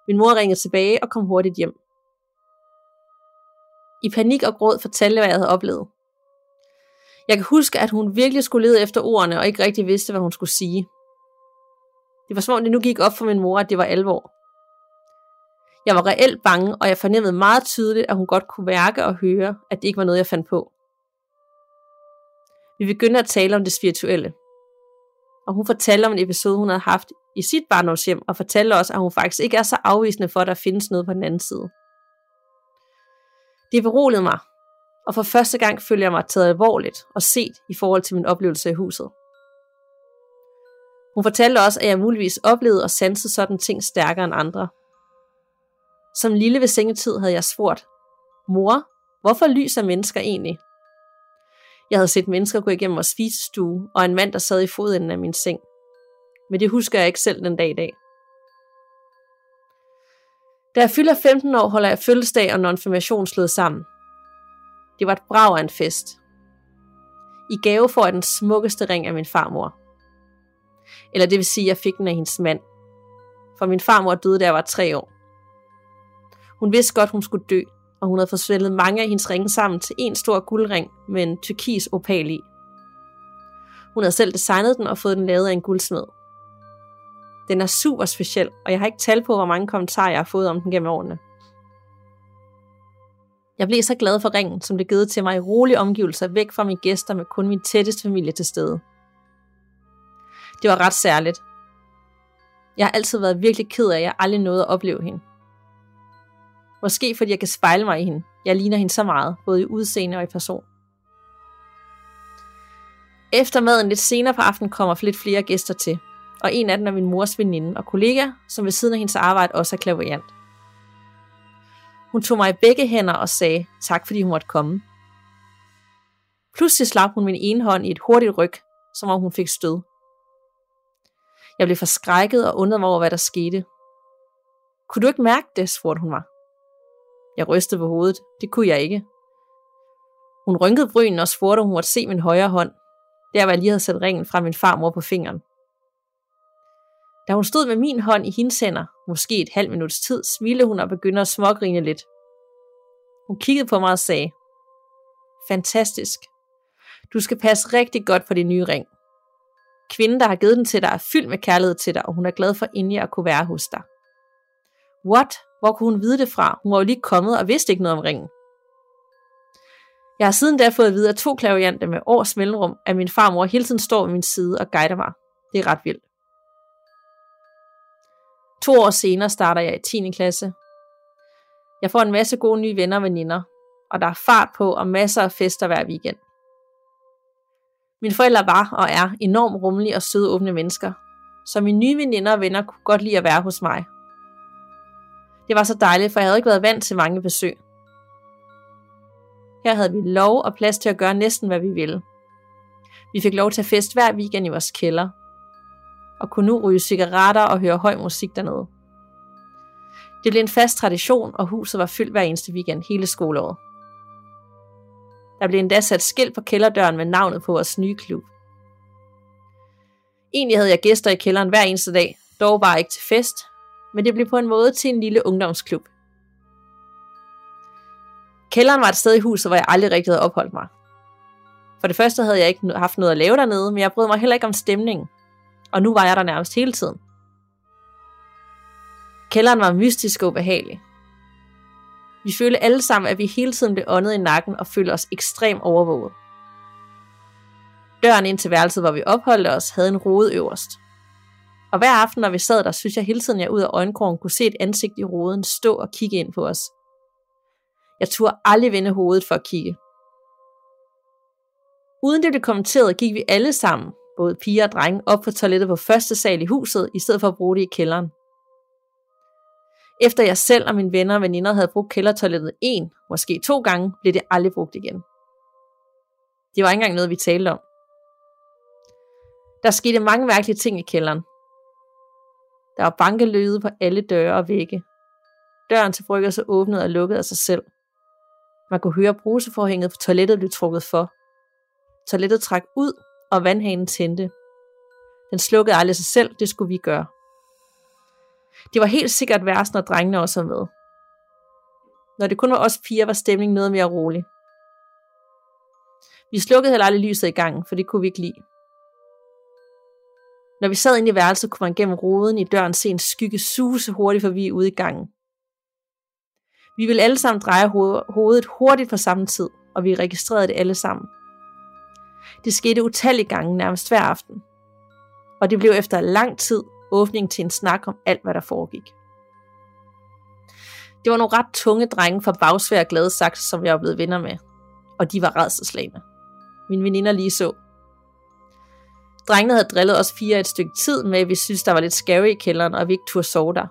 Min mor ringede tilbage og kom hurtigt hjem. I panik og gråd fortalte hvad jeg havde oplevet. Jeg kan huske, at hun virkelig skulle lede efter ordene og ikke rigtig vidste, hvad hun skulle sige. Det var som om det nu gik op for min mor, at det var alvor. Jeg var reelt bange, og jeg fornemmede meget tydeligt, at hun godt kunne mærke og høre, at det ikke var noget, jeg fandt på. Vi begyndte at tale om det spirituelle. Og hun fortalte om en episode, hun havde haft i sit barndomshjem, og fortalte også, at hun faktisk ikke er så afvisende for, at der findes noget på den anden side. Det beroligede mig, og for første gang følte jeg mig taget alvorligt og set i forhold til min oplevelse i huset. Hun fortalte også, at jeg muligvis oplevede og sansede sådan ting stærkere end andre. Som lille ved sengetid havde jeg spurgt, Mor, hvorfor lyser mennesker egentlig? Jeg havde set mennesker gå igennem vores spisestue, og en mand, der sad i fodenden af min seng. Men det husker jeg ikke selv den dag i dag. Da jeg fylder 15 år, holder jeg fødselsdag og nonfirmation slået sammen. Det var et brag af en fest. I gave får jeg den smukkeste ring af min farmor. Eller det vil sige, at jeg fik den af hendes mand. For min farmor døde, da jeg var tre år. Hun vidste godt, hun skulle dø, og hun havde forsvældet mange af hendes ringe sammen til en stor guldring med en turkis opal i. Hun havde selv designet den og fået den lavet af en guldsmed. Den er super speciel, og jeg har ikke tal på, hvor mange kommentarer jeg har fået om den gennem årene. Jeg blev så glad for ringen, som blev givet til mig i rolige omgivelser væk fra mine gæster med kun min tætteste familie til stede. Det var ret særligt. Jeg har altid været virkelig ked af, at jeg aldrig nåede at opleve hende. Måske fordi jeg kan spejle mig i hende. Jeg ligner hende så meget, både i udseende og i person. Efter maden lidt senere på aftenen kommer lidt flere gæster til, og en af dem er min mors veninde og kollega, som ved siden af hendes arbejde også er klaverant. Hun tog mig i begge hænder og sagde tak, fordi hun måtte komme. Pludselig slap hun min ene hånd i et hurtigt ryg, som om hun fik stød. Jeg blev forskrækket og undrede mig over, hvad der skete. Kunne du ikke mærke det, spurgte hun mig. Jeg rystede på hovedet. Det kunne jeg ikke. Hun rynkede brynen og spurgte, om hun måtte se min højre hånd. Der var jeg lige havde sat ringen fra min farmor på fingeren. Da hun stod med min hånd i hendes hænder, måske et halvt minuts tid, smilede hun og begyndte at smågrine lidt. Hun kiggede på mig og sagde, Fantastisk. Du skal passe rigtig godt på din nye ring. Kvinden, der har givet den til dig, er fyldt med kærlighed til dig, og hun er glad for endelig at kunne være hos dig. What? Hvor kunne hun vide det fra? Hun var jo lige kommet og vidste ikke noget om ringen. Jeg har siden da fået at vide af to klavianter med års mellemrum, at min farmor hele tiden står ved min side og guider mig. Det er ret vildt. To år senere starter jeg i 10. klasse. Jeg får en masse gode nye venner og veninder, og der er fart på og masser af fester hver weekend. Mine forældre var og er enormt rummelige og søde åbne mennesker, så mine nye veninder og venner kunne godt lide at være hos mig. Det var så dejligt, for jeg havde ikke været vant til mange besøg. Her havde vi lov og plads til at gøre næsten, hvad vi ville. Vi fik lov til at fest hver weekend i vores kælder, og kunne nu ryge cigaretter og høre høj musik dernede. Det blev en fast tradition, og huset var fyldt hver eneste weekend hele skoleåret. Der blev endda sat skilt på kælderdøren med navnet på vores nye klub. Egentlig havde jeg gæster i kælderen hver eneste dag, dog bare ikke til fest, men det blev på en måde til en lille ungdomsklub. Kælderen var et sted i huset, hvor jeg aldrig rigtig havde opholdt mig. For det første havde jeg ikke haft noget at lave dernede, men jeg brød mig heller ikke om stemningen. Og nu var jeg der nærmest hele tiden. Kælderen var mystisk og ubehagelig. Vi følte alle sammen, at vi hele tiden blev åndet i nakken og følte os ekstremt overvåget. Døren ind til værelset, hvor vi opholdt os, havde en rode øverst. Og hver aften, når vi sad der, synes jeg hele tiden, jeg ud af øjenkrogen kunne se et ansigt i roden stå og kigge ind på os. Jeg turde aldrig vende hovedet for at kigge. Uden det blev kommenteret, gik vi alle sammen, både piger og drenge, op på toilettet på første sal i huset, i stedet for at bruge det i kælderen. Efter jeg selv og mine venner og veninder havde brugt kældertoilettet en, måske to gange, blev det aldrig brugt igen. Det var ikke engang noget, vi talte om. Der skete mange mærkelige ting i kælderen. Der var bankelyde på alle døre og vægge. Døren til bryggerset åbnede og lukkede af sig selv. Man kunne høre bruseforhænget på toilettet blive trukket for. Toilettet trak ud, og vandhanen tændte. Den slukkede aldrig sig selv, det skulle vi gøre. Det var helt sikkert værst, når drengene også var med. Når det kun var os piger, var stemningen noget mere rolig. Vi slukkede heller aldrig lyset i gangen, for det kunne vi ikke lide. Når vi sad inde i værelset, kunne man gennem roden i døren se en skygge suse hurtigt forbi ude i gangen. Vi ville alle sammen dreje hovedet hurtigt på samme tid, og vi registrerede det alle sammen. Det skete utallige gange nærmest hver aften. Og det blev efter lang tid åbning til en snak om alt, hvad der foregik. Det var nogle ret tunge drenge fra bagsvær og glade som jeg var blevet venner med. Og de var redselslagende. Min veninder lige så. Drengene havde drillet os fire et stykke tid med, at vi synes, der var lidt scary i kælderen, og vi ikke turde sove der.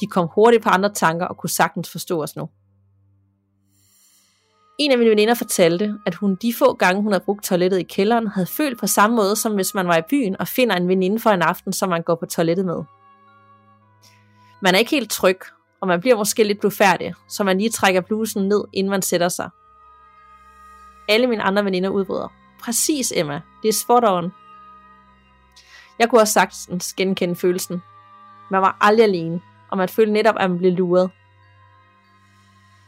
De kom hurtigt på andre tanker og kunne sagtens forstå os nu. En af mine veninder fortalte, at hun de få gange, hun havde brugt toilettet i kælderen, havde følt på samme måde, som hvis man var i byen og finder en veninde for en aften, som man går på toilettet med. Man er ikke helt tryg, og man bliver måske lidt blufærdig, så man lige trækker blusen ned, inden man sætter sig. Alle mine andre veninder udbryder. Præcis, Emma. Det er spot on. Jeg kunne også sagtens genkende følelsen. Man var aldrig alene, og man følte netop, at man blev luret.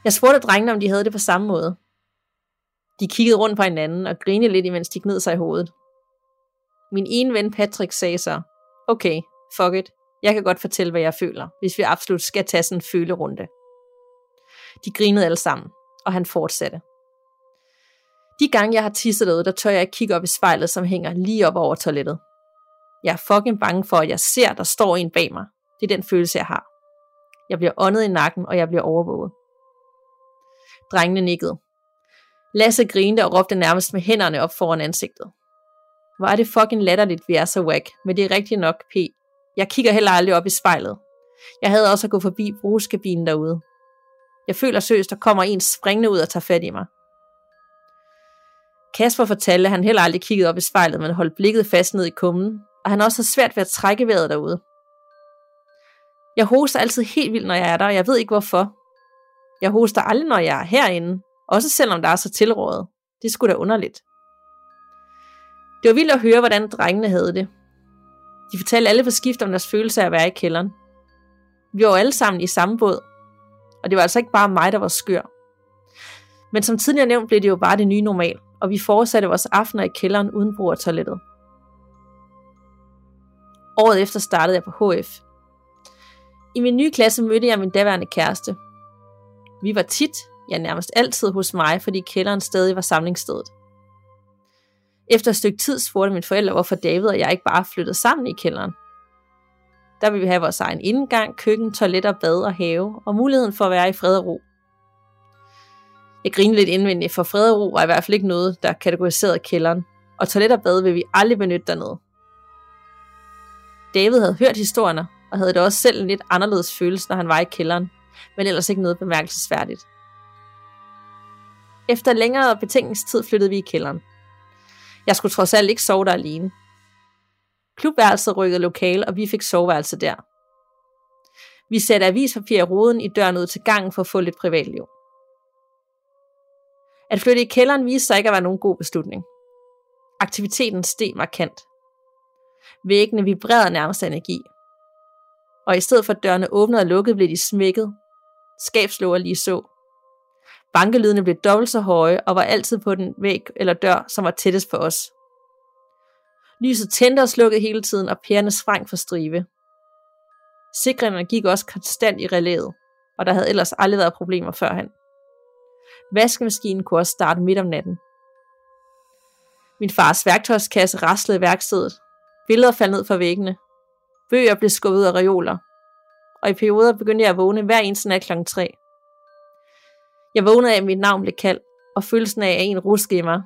Jeg spurgte drengene, om de havde det på samme måde. De kiggede rundt på hinanden og grinede lidt, imens de gned sig i hovedet. Min ene ven Patrick sagde så, okay, fuck it, jeg kan godt fortælle, hvad jeg føler, hvis vi absolut skal tage sådan en følerunde. De grinede alle sammen, og han fortsatte. De gange, jeg har tisset derude, der tør jeg ikke kigge op i spejlet, som hænger lige op over toilettet. Jeg er fucking bange for, at jeg ser, der står en bag mig. Det er den følelse, jeg har. Jeg bliver åndet i nakken, og jeg bliver overvåget. Drengene nikkede. Lasse grinede og råbte nærmest med hænderne op foran ansigtet. Hvor er det fucking latterligt, vi er så whack, men det er rigtigt nok, P. Jeg kigger heller aldrig op i spejlet. Jeg havde også at gå forbi brugskabinen derude. Jeg føler søst, der kommer en springende ud og tager fat i mig. Kasper fortalte, at han heller aldrig kiggede op i spejlet, men holdt blikket fast ned i kummen, og han også har svært ved at trække vejret derude. Jeg hoster altid helt vildt, når jeg er der, og jeg ved ikke hvorfor. Jeg hoster aldrig, når jeg er herinde, også selvom der er så tilrådet. Det skulle da underligt. Det var vildt at høre, hvordan drengene havde det. De fortalte alle for skift om deres følelse af at være i kælderen. Vi var alle sammen i samme båd, og det var altså ikke bare mig, der var skør. Men som tidligere nævnt, blev det jo bare det nye normal, og vi fortsatte vores aftener i kælderen uden brug af toilettet. Året efter startede jeg på HF. I min nye klasse mødte jeg min daværende kæreste. Vi var tit, ja nærmest altid hos mig, fordi kælderen stadig var samlingsstedet. Efter et stykke tid spurgte mine forældre, hvorfor David og jeg ikke bare flyttede sammen i kælderen. Der ville vi have vores egen indgang, køkken, toilet og bad og have, og muligheden for at være i fred og ro. Jeg grinede lidt indvendigt, for fred og ro var i hvert fald ikke noget, der kategoriserede kælderen, og toilet og bad vil vi aldrig benytte dernede. David havde hørt historierne, og havde det også selv en lidt anderledes følelse, når han var i kælderen, men ellers ikke noget bemærkelsesværdigt. Efter længere betænkningstid flyttede vi i kælderen. Jeg skulle trods alt ikke sove der alene. Klubværelset rykkede lokal, og vi fik soveværelse der. Vi satte avispapir i ruden i døren ud til gangen for at få lidt privatliv. At flytte i kælderen viste sig ikke at være nogen god beslutning. Aktiviteten steg markant. Væggene vibrerede nærmest af energi. Og i stedet for at dørene åbnede og lukkede, blev de smækket. Skabslåger lige så. Bankelydene blev dobbelt så høje og var altid på den væg eller dør, som var tættest på os. Lyset tændte og slukkede hele tiden, og pærerne sprang for strive. Sikringerne gik også konstant i relæet, og der havde ellers aldrig været problemer førhen. Vaskemaskinen kunne også starte midt om natten. Min fars værktøjskasse raslede i værkstedet. Billeder faldt ned fra væggene. Bøger blev skubbet af reoler. Og i perioder begyndte jeg at vågne hver eneste nat kl. 3. Jeg vågnede af, at mit navn blev kaldt, og følelsen af, at en ruske i mig.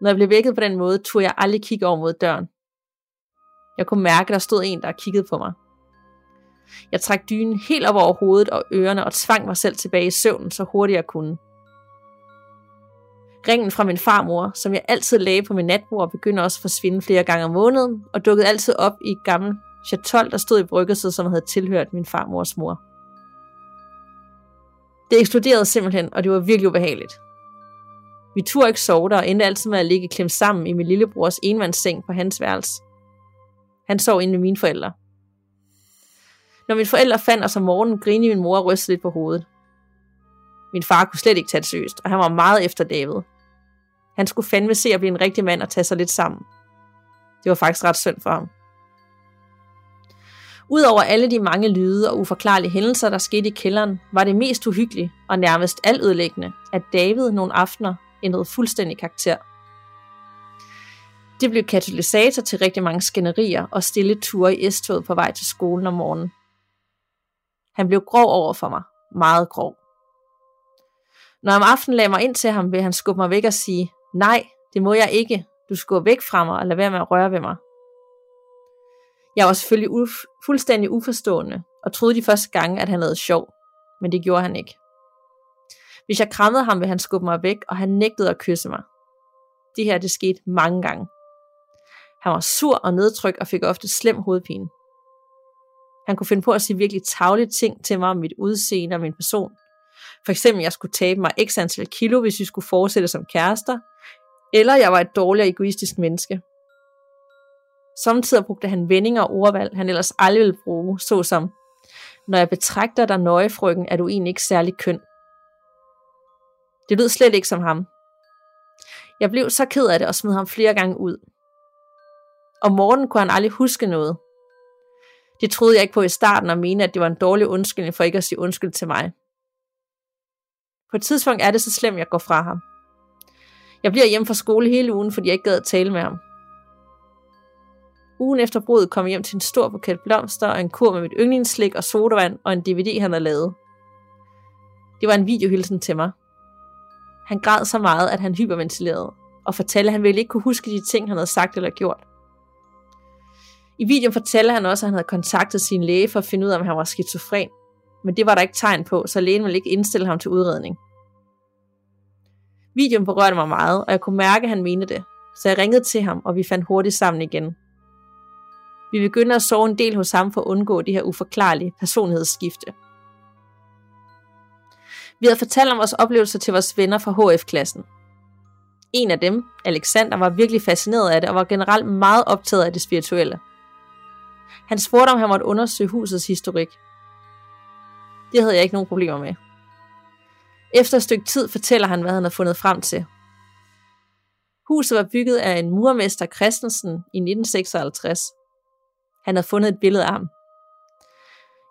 Når jeg blev vækket på den måde, turde jeg aldrig kigge over mod døren. Jeg kunne mærke, at der stod en, der kiggede på mig. Jeg trak dynen helt op over hovedet og ørerne og tvang mig selv tilbage i søvnen, så hurtigt jeg kunne. Ringen fra min farmor, som jeg altid lagde på min natbord, begyndte også at forsvinde flere gange om måneden, og dukkede altid op i et gammelt chatol, der stod i bryggerset, som havde tilhørt min farmors mor. Det eksploderede simpelthen, og det var virkelig ubehageligt. Vi turde ikke sove der, og endte altid med at ligge klemt sammen i min lillebrors enmandsseng på hans værelse. Han sov inde med mine forældre. Når mine forældre fandt os om morgenen, grinede min mor og rystede lidt på hovedet. Min far kunne slet ikke tage det seriøst, og han var meget efter David. Han skulle fandme se at blive en rigtig mand og tage sig lidt sammen. Det var faktisk ret synd for ham. Udover alle de mange lyde og uforklarlige hændelser, der skete i kælderen, var det mest uhyggelige og nærmest altødelæggende, at David nogle aftener ændrede fuldstændig karakter. Det blev katalysator til rigtig mange skænderier og stille ture i S-toget på vej til skolen om morgenen. Han blev grov over for mig. Meget grov. Når jeg om aftenen lagde mig ind til ham, ville han skubbe mig væk og sige, nej, det må jeg ikke. Du skal gå væk fra mig og lade være med at røre ved mig. Jeg var selvfølgelig uf- fuldstændig uforstående, og troede de første gange, at han lavede sjov, men det gjorde han ikke. Hvis jeg krammede ham, ville han skubbe mig væk, og han nægtede at kysse mig. Det her, det skete mange gange. Han var sur og nedtryk og fik ofte slem hovedpine. Han kunne finde på at sige virkelig tavlige ting til mig om mit udseende og min person. For eksempel, jeg skulle tabe mig x antal kilo, hvis vi skulle fortsætte som kærester, eller jeg var et dårligt og egoistisk menneske. Samtidig brugte han vendinger og ordvalg, han ellers aldrig ville bruge, såsom, når jeg betragter dig nøje, frøken, er du egentlig ikke særlig køn. Det lød slet ikke som ham. Jeg blev så ked af det og smed ham flere gange ud. Om morgenen kunne han aldrig huske noget. Det troede jeg ikke på i starten og mente, at det var en dårlig undskyldning for ikke at sige undskyld til mig. På et tidspunkt er det så slemt, jeg går fra ham. Jeg bliver hjemme fra skole hele ugen, fordi jeg ikke gad at tale med ham. Ugen efter brudet kom jeg hjem til en stor buket blomster og en kur med mit yndlingsslik og sodavand og en DVD, han havde lavet. Det var en videohilsen til mig. Han græd så meget, at han hyperventilerede, og fortalte, at han ville ikke kunne huske de ting, han havde sagt eller gjort. I videoen fortæller han også, at han havde kontaktet sin læge for at finde ud af, om han var skizofren, men det var der ikke tegn på, så lægen ville ikke indstille ham til udredning. Videoen berørte mig meget, og jeg kunne mærke, at han mente det, så jeg ringede til ham, og vi fandt hurtigt sammen igen. Vi begyndte at sove en del hos ham for at undgå det her uforklarlige personlighedsskifte. Vi havde fortalt om vores oplevelser til vores venner fra HF-klassen. En af dem, Alexander, var virkelig fascineret af det og var generelt meget optaget af det spirituelle. Han spurgte, om han måtte undersøge husets historik. Det havde jeg ikke nogen problemer med. Efter et stykke tid fortæller han, hvad han havde fundet frem til. Huset var bygget af en murmester Christensen i 1956. Han havde fundet et billede af ham.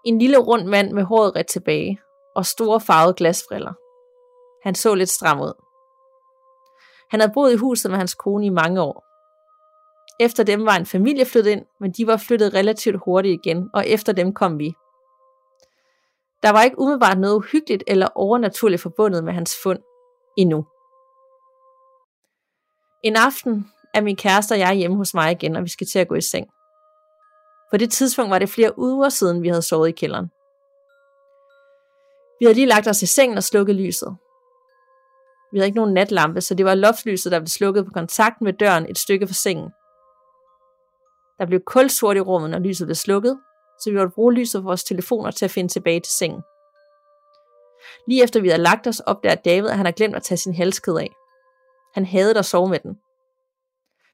En lille rund mand med håret ret tilbage og store farvede glasbriller. Han så lidt stram ud. Han havde boet i huset med hans kone i mange år. Efter dem var en familie flyttet ind, men de var flyttet relativt hurtigt igen, og efter dem kom vi. Der var ikke umiddelbart noget uhyggeligt eller overnaturligt forbundet med hans fund endnu. En aften er min kæreste og jeg hjemme hos mig igen, og vi skal til at gå i seng. På det tidspunkt var det flere uger siden, vi havde sovet i kælderen. Vi havde lige lagt os i sengen og slukket lyset. Vi havde ikke nogen natlampe, så det var loftlyset, der blev slukket på kontakt med døren et stykke fra sengen. Der blev kulsort i rummet, når lyset blev slukket, så vi måtte bruge lyset på vores telefoner til at finde tilbage til sengen. Lige efter vi havde lagt os, opdager David, at han har glemt at tage sin halskæde af. Han havde at sove med den.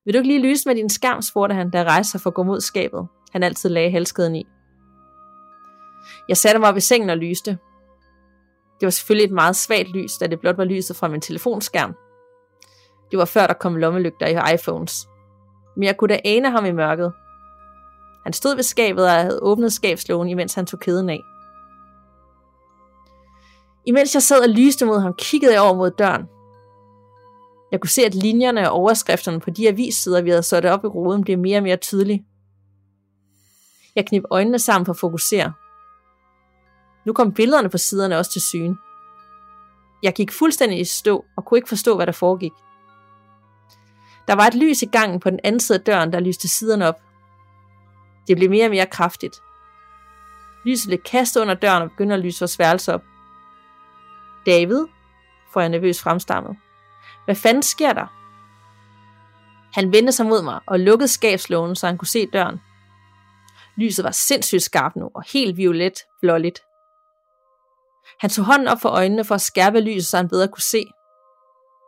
Vil du ikke lige lyse med din skærm, spurgte han, da rejste sig for at gå mod skabet. Han altid lagde halskæden i. Jeg satte mig op i sengen og lyste. Det var selvfølgelig et meget svagt lys, da det blot var lyset fra min telefonskærm. Det var før der kom lommelygter i iPhones. Men jeg kunne da ane ham i mørket. Han stod ved skabet og havde åbnet skabslågen, imens han tog kæden af. Imens jeg sad og lyste mod ham, kiggede jeg over mod døren. Jeg kunne se, at linjerne og overskrifterne på de avissider, vi havde sat op i roden, blev mere og mere tydelige. Jeg knip øjnene sammen for at fokusere. Nu kom billederne på siderne også til syne. Jeg gik fuldstændig i stå og kunne ikke forstå, hvad der foregik. Der var et lys i gangen på den anden side af døren, der lyste siderne op. Det blev mere og mere kraftigt. Lyset blev kastet under døren og begyndte at lyse vores værelse op. David, får jeg nervøs fremstammet. Hvad fanden sker der? Han vendte sig mod mig og lukkede skabslågen, så han kunne se døren. Lyset var sindssygt skarpt nu og helt violet blåligt. Han tog hånden op for øjnene for at skærpe lyset, så han bedre kunne se.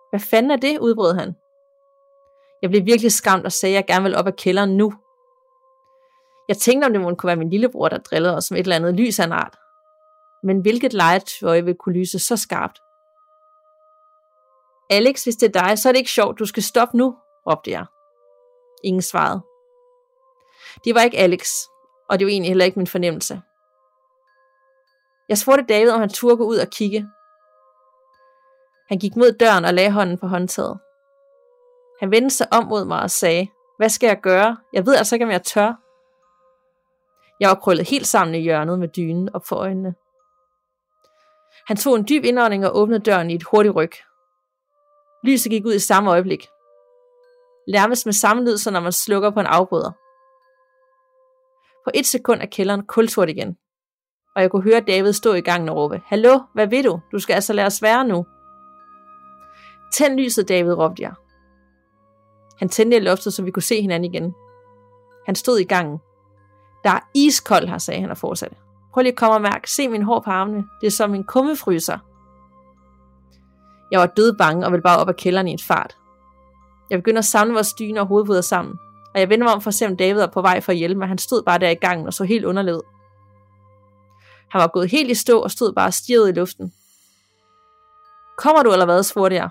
Hvad fanden er det, udbrød han. Jeg blev virkelig skræmt og sagde, at jeg gerne ville op af kælderen nu. Jeg tænkte, om det måtte kunne være min lillebror, der drillede os med et eller andet lys af en art. Men hvilket legetøj vil kunne lyse så skarpt? Alex, hvis det er dig, så er det ikke sjovt. Du skal stoppe nu, råbte jeg. Ingen svarede. Det var ikke Alex, og det var egentlig heller ikke min fornemmelse. Jeg spurgte David, om han turde gå ud og kigge. Han gik mod døren og lagde hånden på håndtaget. Han vendte sig om mod mig og sagde, hvad skal jeg gøre? Jeg ved altså ikke, om jeg tør. Jeg var krøllet helt sammen i hjørnet med dynen op for øjnene. Han tog en dyb indånding og åbnede døren i et hurtigt ryg. Lyset gik ud i samme øjeblik. Lærmest med samme lyd, som når man slukker på en afbryder. På et sekund er kælderen kulsort igen. Og jeg kunne høre David stå i gangen og råbe, Hallo, hvad vil du? Du skal altså lade os være nu. Tænd lyset, David, råbte jeg. Han tændte loftet, så vi kunne se hinanden igen. Han stod i gangen. Der er iskold her, sagde han og fortsatte. Prøv lige at komme og mærke. Se min hår på armene. Det er som en kummefryser. Jeg var død bange og ville bare op ad kælderen i en fart. Jeg begyndte at samle vores dyne og hovedpuder sammen, og jeg vendte mig om for at se, om David var på vej for at hjælpe mig. Han stod bare der i gangen og så helt underlevet. Han var gået helt i stå og stod bare stirret i luften. Kommer du eller hvad, spurgte jeg.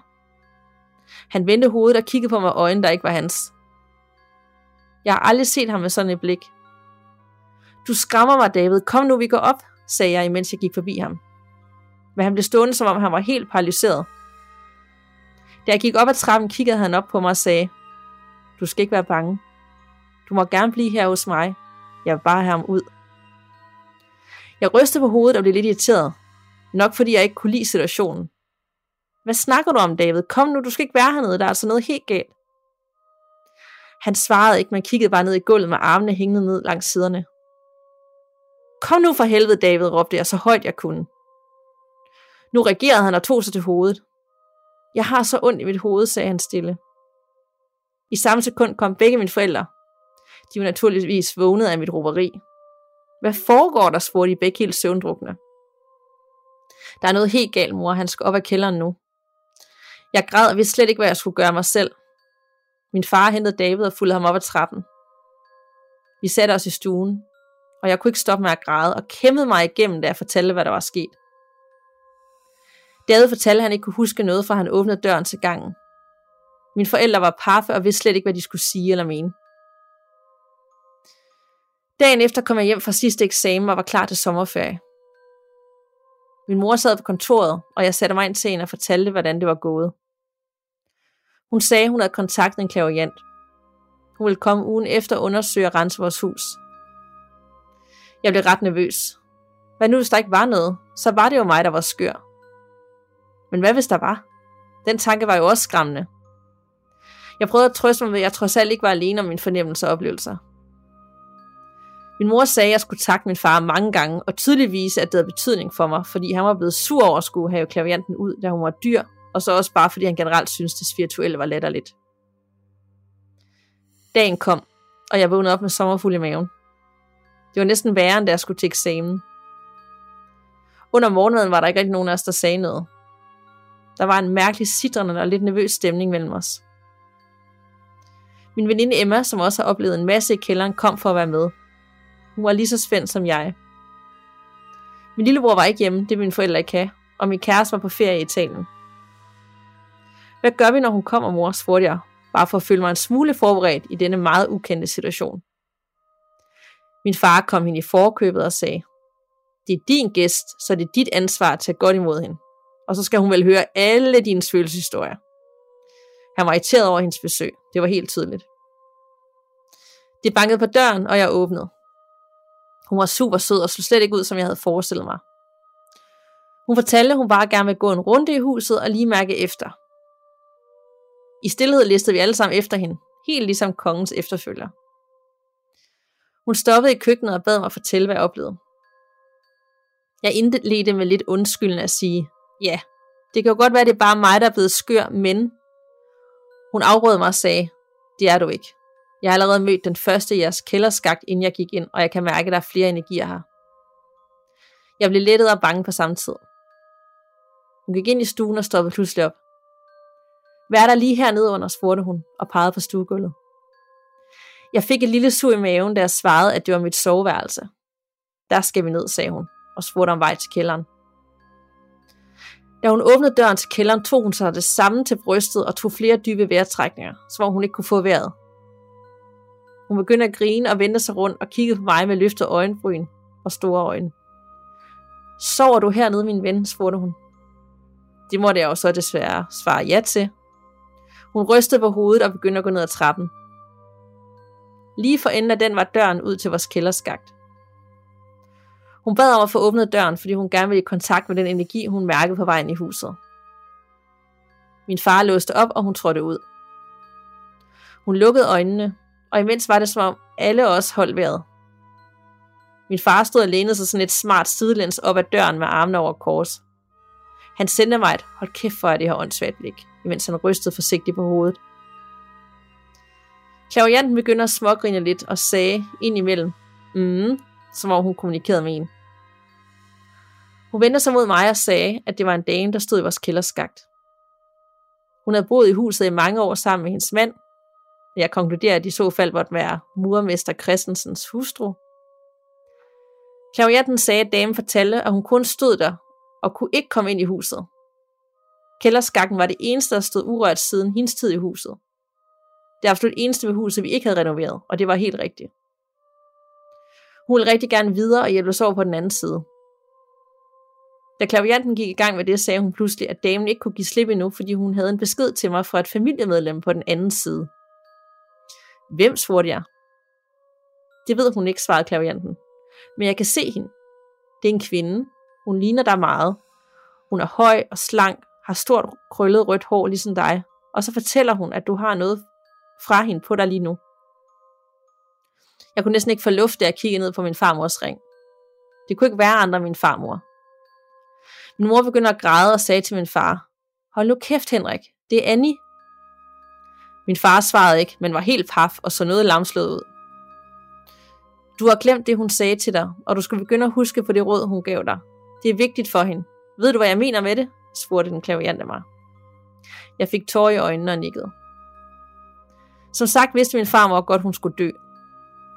Han vendte hovedet og kiggede på mig øjne, der ikke var hans. Jeg har aldrig set ham med sådan et blik. Du skræmmer mig, David. Kom nu, vi går op, sagde jeg, imens jeg gik forbi ham. Men han blev stående, som om han var helt paralyseret. Da jeg gik op ad trappen, kiggede han op på mig og sagde, du skal ikke være bange. Du må gerne blive her hos mig. Jeg vil bare have ham ud. Jeg rystede på hovedet og blev lidt irriteret. Nok fordi jeg ikke kunne lide situationen. Hvad snakker du om, David? Kom nu, du skal ikke være hernede, der er altså noget helt galt. Han svarede ikke, men kiggede bare ned i gulvet med armene hængende ned langs siderne. Kom nu for helvede, David, råbte jeg så højt jeg kunne. Nu reagerede han og tog sig til hovedet. Jeg har så ondt i mit hoved, sagde han stille. I samme sekund kom begge mine forældre. De var naturligvis vågnet af mit råberi. Hvad foregår der, spurgte de begge helt søvndrukne. Der er noget helt galt, mor. Han skal op af kælderen nu. Jeg græd og vidste slet ikke, hvad jeg skulle gøre mig selv. Min far hentede David og fulgte ham op ad trappen. Vi satte os i stuen, og jeg kunne ikke stoppe med at græde og kæmpede mig igennem, da jeg fortalte, hvad der var sket. David fortalte, at han ikke kunne huske noget, for han åbnede døren til gangen. Mine forældre var paffe og vidste slet ikke, hvad de skulle sige eller mene. Dagen efter kom jeg hjem fra sidste eksamen og var klar til sommerferie. Min mor sad på kontoret, og jeg satte mig ind til hende og fortalte, hvordan det var gået. Hun sagde, hun havde kontaktet en klaverjant. Hun ville komme ugen efter og undersøge og rense vores hus. Jeg blev ret nervøs. Hvad nu, hvis der ikke var noget? Så var det jo mig, der var skør. Men hvad hvis der var? Den tanke var jo også skræmmende. Jeg prøvede at trøste mig ved, at jeg trods alt ikke var alene om mine fornemmelser og oplevelser. Min mor sagde, at jeg skulle takke min far mange gange, og tydeligvis, at det havde betydning for mig, fordi han var blevet sur over at skulle have klavianten ud, da hun var dyr, og så også bare fordi han generelt synes, det spirituelle var latterligt. Dagen kom, og jeg vågnede op med sommerfuld i maven. Det var næsten værre, end da jeg skulle til eksamen. Under morgenmaden var der ikke rigtig nogen af os, der sagde noget. Der var en mærkelig sidrende og lidt nervøs stemning mellem os. Min veninde Emma, som også har oplevet en masse i kælderen, kom for at være med. Hun var lige så spændt som jeg. Min lillebror var ikke hjemme, det min forældre ikke have, og min kæreste var på ferie i Italien. Hvad gør vi, når hun kommer, mor, spurgte jeg, bare for at føle mig en smule forberedt i denne meget ukendte situation. Min far kom hende i forkøbet og sagde, det er din gæst, så det er dit ansvar at tage godt imod hende. Og så skal hun vel høre alle dine følelseshistorier. Han var irriteret over hendes besøg. Det var helt tydeligt. Det bankede på døren, og jeg åbnede. Hun var super sød og så slet ikke ud, som jeg havde forestillet mig. Hun fortalte, at hun bare gerne ville gå en runde i huset og lige mærke efter. I stillhed listede vi alle sammen efter hende, helt ligesom kongens efterfølger. Hun stoppede i køkkenet og bad mig fortælle, hvad jeg oplevede. Jeg indledte med lidt undskyldende at sige, ja, det kan jo godt være, det er bare mig, der er blevet skør, men... Hun afrådede mig og sagde, det er du ikke. Jeg har allerede mødt den første i jeres kælderskagt, inden jeg gik ind, og jeg kan mærke, at der er flere energier her. Jeg blev lettet og bange på samme tid. Hun gik ind i stuen og stoppede pludselig op. Hvad er der lige hernede under, spurgte hun og pegede på stuegulvet. Jeg fik et lille sug i maven, da jeg svarede, at det var mit soveværelse. Der skal vi ned, sagde hun, og spurgte om vej til kælderen. Da hun åbnede døren til kælderen, tog hun sig det samme til brystet og tog flere dybe vejrtrækninger, som hun ikke kunne få vejret. Hun begyndte at grine og vendte sig rundt og kiggede på mig med løftet øjenbryn og store øjne. Sover du hernede, min ven? spurgte hun. Det måtte jeg jo så desværre svare ja til. Hun rystede på hovedet og begyndte at gå ned ad trappen. Lige for enden af den var døren ud til vores kælderskagt. Hun bad om at få åbnet døren, fordi hun gerne ville i kontakt med den energi, hun mærkede på vejen i huset. Min far låste op, og hun trådte ud. Hun lukkede øjnene, og imens var det som om alle os holdt vejret. Min far stod og lænede sig sådan et smart sidelæns op ad døren med armene over kors. Han sendte mig et, hold kæft for det her åndssvagt blik, imens han rystede forsigtigt på hovedet. Klavianten begynder at smågrine lidt og sagde indimellem, mm, som om hun kommunikerede med en. Hun vendte sig mod mig og sagde, at det var en dame, der stod i vores kælderskagt. Hun havde boet i huset i mange år sammen med hendes mand. Jeg konkluderer, at i så fald måtte være murmester Christensens hustru. Klavianten sagde, at damen fortalte, at hun kun stod der og kunne ikke komme ind i huset. Kælderskakken var det eneste, der stod urørt siden hendes tid i huset. Det er absolut eneste ved huset, vi ikke havde renoveret, og det var helt rigtigt. Hun ville rigtig gerne videre og hjælpe os over på den anden side. Da klavianten gik i gang med det, sagde hun pludselig, at damen ikke kunne give slip endnu, fordi hun havde en besked til mig fra et familiemedlem på den anden side. Hvem, spurgte jeg. Det ved hun ikke, svarede klavianten. Men jeg kan se hende. Det er en kvinde. Hun ligner dig meget. Hun er høj og slank, har stort krøllet rødt hår ligesom dig. Og så fortæller hun, at du har noget fra hende på dig lige nu. Jeg kunne næsten ikke få luft, da jeg kiggede ned på min farmors ring. Det kunne ikke være andre end min farmor. Min mor begyndte at græde og sagde til min far, Hold nu kæft, Henrik. Det er Annie. Min far svarede ikke, men var helt paf og så noget lamslået ud. Du har glemt det, hun sagde til dig, og du skal begynde at huske på det råd, hun gav dig. Det er vigtigt for hende. Ved du, hvad jeg mener med det? Spurgte den klaviante mig. Jeg fik tårer i øjnene og nikkede. Som sagt vidste min far godt, hun skulle dø.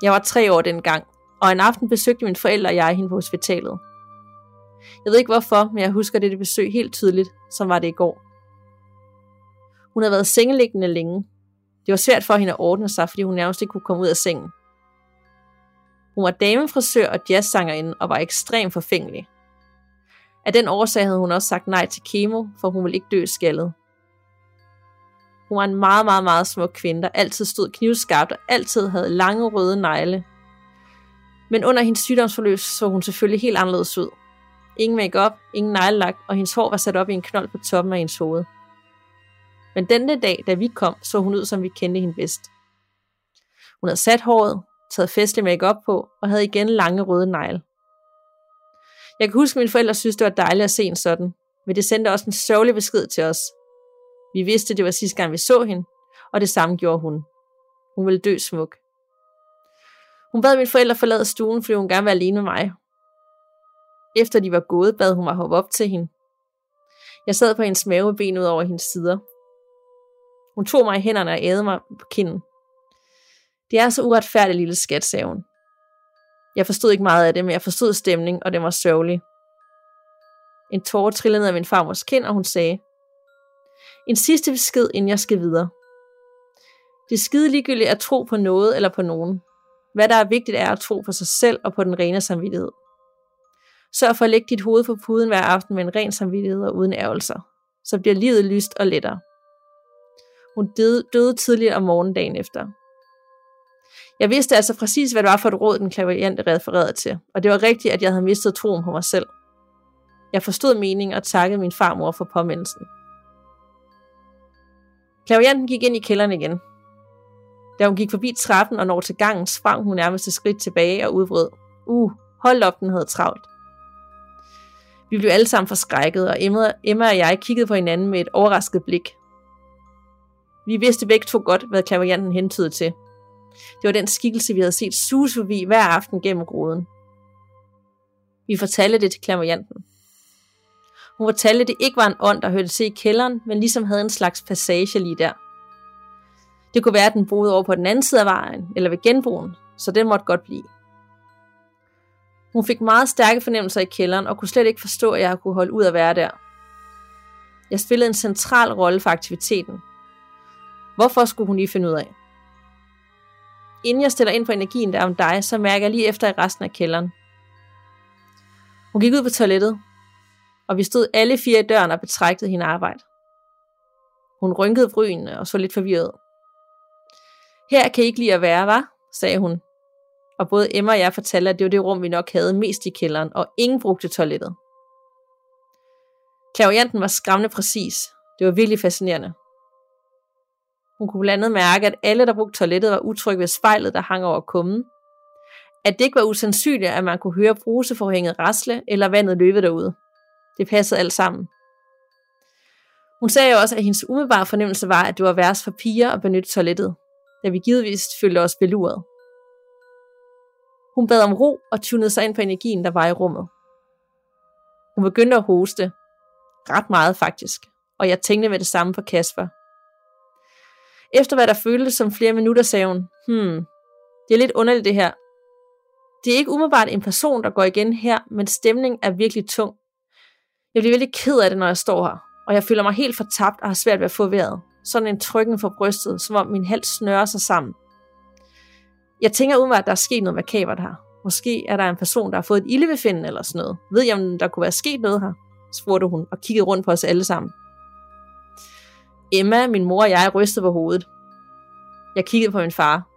Jeg var tre år dengang, og en aften besøgte mine forældre og jeg hende på hospitalet. Jeg ved ikke hvorfor, men jeg husker dette besøg helt tydeligt, som var det i går. Hun havde været sengeliggende længe. Det var svært for hende at ordne sig, fordi hun nærmest ikke kunne komme ud af sengen. Hun var damefrisør og jazzsangerinde og var ekstremt forfængelig. Af den årsag havde hun også sagt nej til kemo, for hun ville ikke dø skaldet. Hun var en meget, meget, meget smuk kvinde, der altid stod knivskarpt og altid havde lange røde negle. Men under hendes sygdomsforløb så hun selvfølgelig helt anderledes ud. Ingen makeup, ingen neglelak, og hendes hår var sat op i en knold på toppen af hendes hoved. Men denne dag, da vi kom, så hun ud, som vi kendte hende bedst. Hun havde sat håret, taget festlig makeup på, og havde igen lange røde negle. Jeg kan huske, at mine forældre synes, det var dejligt at se en sådan, men det sendte også en sørgelig besked til os. Vi vidste, det var sidste gang, vi så hende, og det samme gjorde hun. Hun ville dø smuk. Hun bad mine forældre forlade stuen, fordi hun gerne ville være alene med mig. Efter de var gået, bad hun mig hoppe op til hende. Jeg sad på hendes maveben ud over hendes sider. Hun tog mig i hænderne og ædede mig på kinden. Det er så uretfærdigt, lille skat, sagde hun. Jeg forstod ikke meget af det, men jeg forstod stemning, og det var sørgelig. En tårer trillede ned af min farmors kind, og hun sagde, En sidste besked, inden jeg skal videre. Det er skide ligegyldigt at tro på noget eller på nogen. Hvad der er vigtigt er at tro på sig selv og på den rene samvittighed. Sørg for at lægge dit hoved på puden hver aften med en ren samvittighed og uden ærgelser. Så bliver livet lyst og lettere. Hun døde, døde tidligere om morgendagen efter. Jeg vidste altså præcis, hvad det var for et råd, den klaviante refererede til, og det var rigtigt, at jeg havde mistet troen på mig selv. Jeg forstod meningen og takkede min farmor for påmindelsen. Klavianten gik ind i kælderen igen. Da hun gik forbi trappen og når til gangen, sprang hun nærmest et skridt tilbage og udbrød. Uh, hold op, den havde travlt. Vi blev alle sammen forskrækket, og Emma, og jeg kiggede på hinanden med et overrasket blik. Vi vidste begge to godt, hvad klavianten hentydede til. Det var den skikkelse, vi havde set sus forbi hver aften gennem groden. Vi fortalte det til klavianten. Hun fortalte, at det ikke var en ånd, der hørte til i kælderen, men ligesom havde en slags passage lige der. Det kunne være, at den boede over på den anden side af vejen, eller ved genbrugen, så den måtte godt blive. Hun fik meget stærke fornemmelser i kælderen, og kunne slet ikke forstå, at jeg kunne holde ud at være der. Jeg spillede en central rolle for aktiviteten. Hvorfor skulle hun lige finde ud af? Inden jeg stiller ind på energien der om dig, så mærker jeg lige efter i resten af kælderen. Hun gik ud på toilettet, og vi stod alle fire i døren og betragtede hende arbejde. Hun rynkede brynene og så lidt forvirret. Her kan I ikke lide at være, var? sagde hun. Og både Emma og jeg fortalte, at det var det rum, vi nok havde mest i kælderen, og ingen brugte toilettet. Klavianten var skræmmende præcis. Det var virkelig fascinerende. Hun kunne blandt andet mærke, at alle, der brugte toilettet, var utrygge ved spejlet, der hang over kummen. At det ikke var usandsynligt, at man kunne høre bruseforhænget rasle eller vandet løbe derude. Det passede alt sammen. Hun sagde jo også, at hendes umiddelbare fornemmelse var, at det var værst for piger at benytte toilettet, da vi givetvis følte os beluret. Hun bad om ro og tunede sig ind på energien, der var i rummet. Hun begyndte at hoste. Ret meget faktisk. Og jeg tænkte med det samme på Kasper. Efter hvad der føltes som flere minutter, sagde hun, hmm, det er lidt underligt det her. Det er ikke umiddelbart en person, der går igen her, men stemningen er virkelig tung. Jeg bliver virkelig ked af det, når jeg står her, og jeg føler mig helt fortabt og har svært ved at få vejret. Sådan en trykken for brystet, som om min hals snører sig sammen. Jeg tænker umiddelbart, at der er sket noget makabert her. Måske er der en person, der har fået et ildebefindende eller sådan noget. Ved jeg, om der kunne være sket noget her? spurgte hun og kiggede rundt på os alle sammen. Emma, min mor og jeg rystede på hovedet. Jeg kiggede på min far.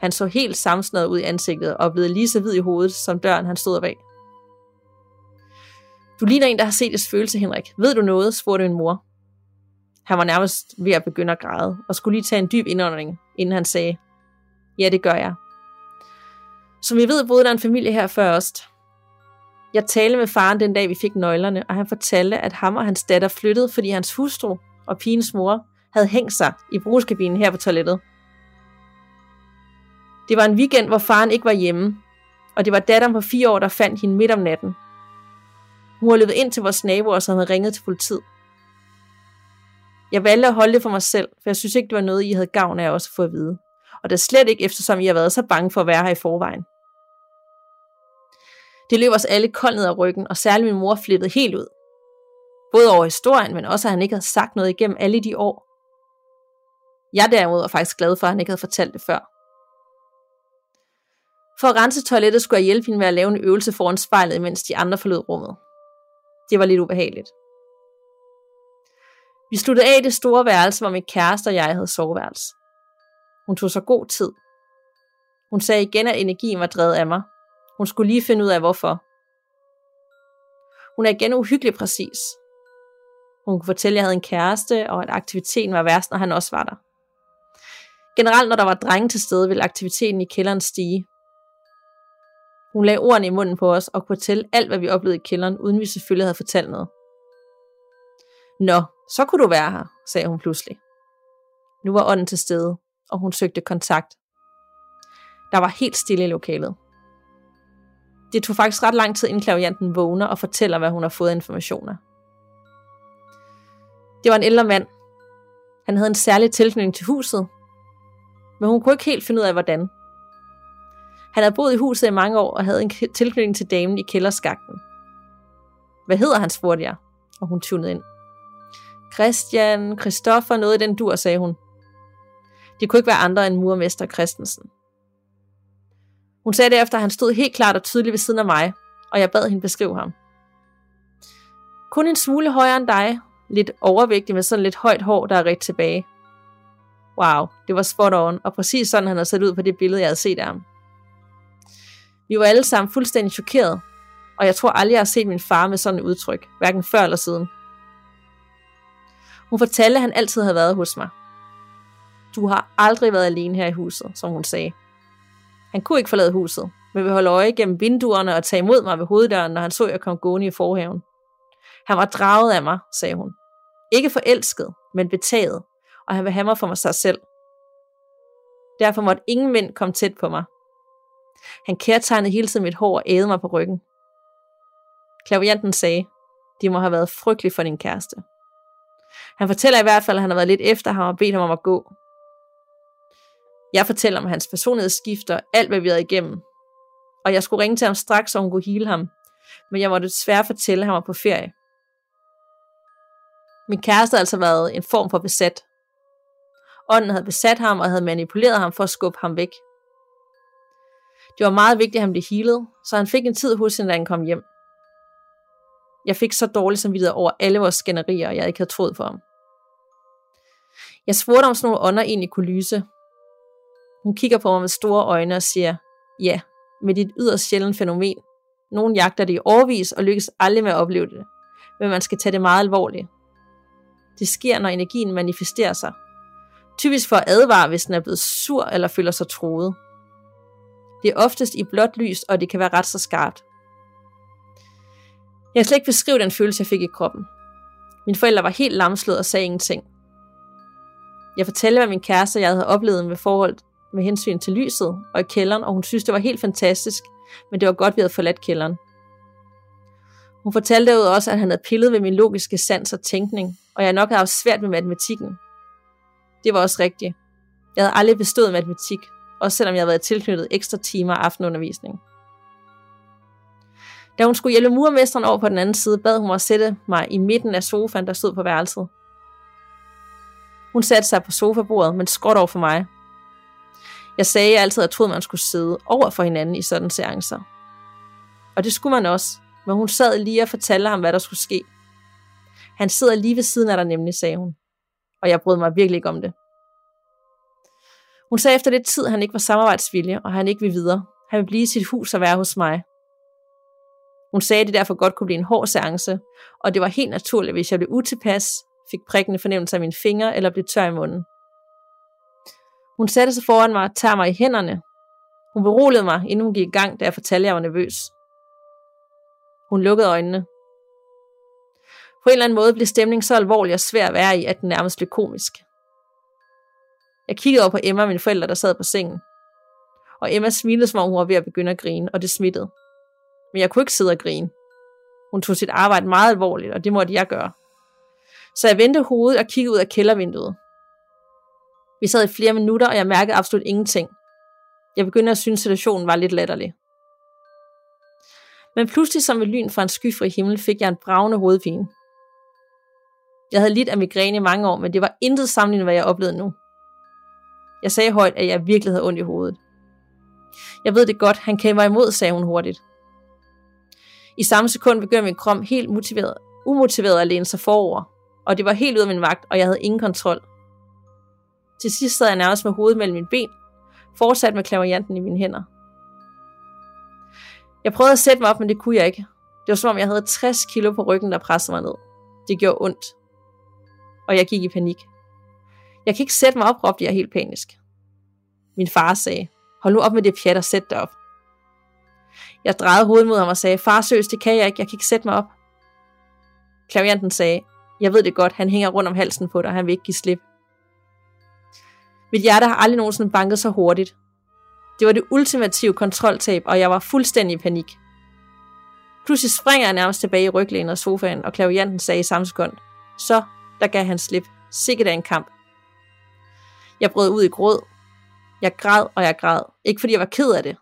Han så helt samsnøret ud i ansigtet og blev lige så hvid i hovedet, som døren han stod bag. Du ligner en, der har set et følelse, Henrik. Ved du noget? spurgte min mor. Han var nærmest ved at begynde at græde, og skulle lige tage en dyb indånding, inden han sagde, ja, det gør jeg. Som vi ved, boede der en familie her før os. Jeg talte med faren den dag, vi fik nøglerne, og han fortalte, at ham og hans datter flyttede, fordi hans hustru og pigens mor havde hængt sig i brugskabinen her på toilettet. Det var en weekend, hvor faren ikke var hjemme, og det var datteren på fire år, der fandt hende midt om natten. Hun var løbet ind til vores naboer, som havde ringet til politiet. Jeg valgte at holde det for mig selv, for jeg synes ikke, det var noget, I havde gavn af også at få at vide. Og det er slet ikke, eftersom I har været så bange for at være her i forvejen. Det løb os alle koldt ned ad ryggen, og særligt min mor flippede helt ud. Både over historien, men også at han ikke havde sagt noget igennem alle de år. Jeg derimod var faktisk glad for, at han ikke havde fortalt det før. For at rense toilettet skulle jeg hjælpe hende med at lave en øvelse foran spejlet, mens de andre forlod rummet. Det var lidt ubehageligt. Vi sluttede af i det store værelse, hvor min kæreste og jeg havde soveværelse. Hun tog så god tid. Hun sagde igen, at energien var drevet af mig. Hun skulle lige finde ud af, hvorfor. Hun er igen uhyggelig præcis. Hun kunne fortælle, at jeg havde en kæreste, og at aktiviteten var værst, når han også var der. Generelt, når der var drenge til stede, ville aktiviteten i kælderen stige. Hun lagde ordene i munden på os og kunne fortælle alt, hvad vi oplevede i kælderen, uden vi selvfølgelig havde fortalt noget. Nå, så kunne du være her, sagde hun pludselig. Nu var ånden til stede, og hun søgte kontakt. Der var helt stille i lokalet. Det tog faktisk ret lang tid, inden klavianten vågner og fortæller, hvad hun har fået informationer. Det var en ældre mand. Han havde en særlig tilknytning til huset, men hun kunne ikke helt finde ud af, hvordan. Han havde boet i huset i mange år og havde en tilknytning til damen i kælderskakten. Hvad hedder han, spurgte jeg, og hun tunede ind. Christian, Christoffer, noget i den dur, sagde hun. Det kunne ikke være andre end murmester Christensen. Hun sagde derefter, at han stod helt klart og tydeligt ved siden af mig, og jeg bad hende beskrive ham. Kun en smule højere end dig, lidt overvægtig med sådan lidt højt hår, der er ret tilbage. Wow, det var spot on, og præcis sådan han havde set ud på det billede, jeg havde set af ham. Vi var alle sammen fuldstændig chokeret, og jeg tror aldrig, jeg har set min far med sådan et udtryk, hverken før eller siden. Hun fortalte, at han altid havde været hos mig. Du har aldrig været alene her i huset, som hun sagde. Han kunne ikke forlade huset, men ville holde øje gennem vinduerne og tage imod mig ved hoveddøren, når han så, at jeg kom gående i forhaven. Han var draget af mig, sagde hun. Ikke forelsket, men betaget, og han vil have mig for mig sig selv. Derfor måtte ingen mænd komme tæt på mig. Han kærtegnede hele tiden mit hår og ædede mig på ryggen. Klavianten sagde, de må have været frygtelige for din kæreste. Han fortæller i hvert fald, at han har været lidt efter ham og bedt ham om at gå. Jeg fortæller om hans personlighedsskifter, alt hvad vi havde igennem. Og jeg skulle ringe til ham straks, så hun kunne hele ham. Men jeg måtte desværre fortælle, at han var på ferie. Min kæreste havde altså været en form for besat. Ånden havde besat ham og havde manipuleret ham for at skubbe ham væk. Det var meget vigtigt, at han blev healet, så han fik en tid hos hende, da han kom hjem. Jeg fik så dårligt samvittighed over alle vores skænderier, jeg ikke havde troet for ham. Jeg spurgte om sådan nogle ånder egentlig kunne lyse. Hun kigger på mig med store øjne og siger, ja, med dit yderst sjældent fænomen. Nogen jagter det i overvis og lykkes aldrig med at opleve det, men man skal tage det meget alvorligt. Det sker, når energien manifesterer sig. Typisk for at advare, hvis den er blevet sur eller føler sig troet. Det er oftest i blåt lys, og det kan være ret så skarpt. Jeg kan slet ikke beskrive den følelse, jeg fik i kroppen. Mine forældre var helt lamslået og sagde ingenting. Jeg fortalte, hvad min kæreste og jeg havde oplevet med forhold med hensyn til lyset og i kælderen, og hun synes, det var helt fantastisk, men det var godt, vi havde forladt kælderen. Hun fortalte derudover også, at han havde pillet ved min logiske sans og tænkning, og jeg nok havde haft svært med matematikken. Det var også rigtigt. Jeg havde aldrig bestået matematik, også selvom jeg havde været tilknyttet ekstra timer aftenundervisning. Da hun skulle hjælpe murmesteren over på den anden side, bad hun mig at sætte mig i midten af sofaen, der stod på værelset. Hun satte sig på sofabordet, men skråt over for mig. Jeg sagde, at jeg altid havde troet, man skulle sidde over for hinanden i sådan seancer. Og det skulle man også, men hun sad lige og fortalte ham, hvad der skulle ske. Han sidder lige ved siden af dig nemlig, sagde hun. Og jeg brød mig virkelig ikke om det. Hun sagde efter lidt tid, at han ikke var samarbejdsvillig, og han ikke ville videre. Han ville blive i sit hus og være hos mig. Hun sagde, at det derfor godt kunne blive en hård seance, og det var helt naturligt, hvis jeg blev utilpas, fik prikkende fornemmelse af mine fingre eller blev tør i munden. Hun satte sig foran mig og tager mig i hænderne. Hun beroligede mig, inden hun gik i gang, da jeg fortalte, at jeg var nervøs. Hun lukkede øjnene. På en eller anden måde blev stemningen så alvorlig og svær at være i, at den nærmest blev komisk. Jeg kiggede over på Emma og mine forældre, der sad på sengen. Og Emma smilede, som om hun var ved at begynde at grine, og det smittede. Men jeg kunne ikke sidde og grine. Hun tog sit arbejde meget alvorligt, og det måtte jeg gøre. Så jeg vendte hovedet og kiggede ud af kældervinduet. Vi sad i flere minutter, og jeg mærkede absolut ingenting. Jeg begyndte at synes, situationen var lidt latterlig. Men pludselig som ved lyn fra en skyfri himmel fik jeg en bravende hovedpine. Jeg havde lidt af migræne i mange år, men det var intet sammenlignet, hvad jeg oplevede nu. Jeg sagde højt, at jeg virkelig havde ondt i hovedet. Jeg ved det godt, han kæmper imod, sagde hun hurtigt. I samme sekund begyndte min krop helt motiveret, umotiveret at læne sig forover, og det var helt ud af min magt, og jeg havde ingen kontrol. Til sidst sad jeg nærmest med hovedet mellem mine ben, fortsat med klaverianten i mine hænder. Jeg prøvede at sætte mig op, men det kunne jeg ikke. Det var som om, jeg havde 60 kilo på ryggen, der pressede mig ned. Det gjorde ondt. Og jeg gik i panik. Jeg kan ikke sætte mig op, råbte jeg helt panisk. Min far sagde, hold nu op med det pjat og sæt dig op. Jeg drejede hovedet mod ham og sagde, far søs, det kan jeg ikke, jeg kan ikke sætte mig op. Klavianten sagde, jeg ved det godt, han hænger rundt om halsen på dig, han vil ikke give slip. Mit hjerte har aldrig nogensinde banket så hurtigt. Det var det ultimative kontroltab, og jeg var fuldstændig i panik. Pludselig springer jeg nærmest tilbage i ryglænet af sofaen, og klavianten sagde i samme sekund, så der gav han slip. Sikkert af en kamp. Jeg brød ud i gråd. Jeg græd, og jeg græd. Ikke fordi jeg var ked af det.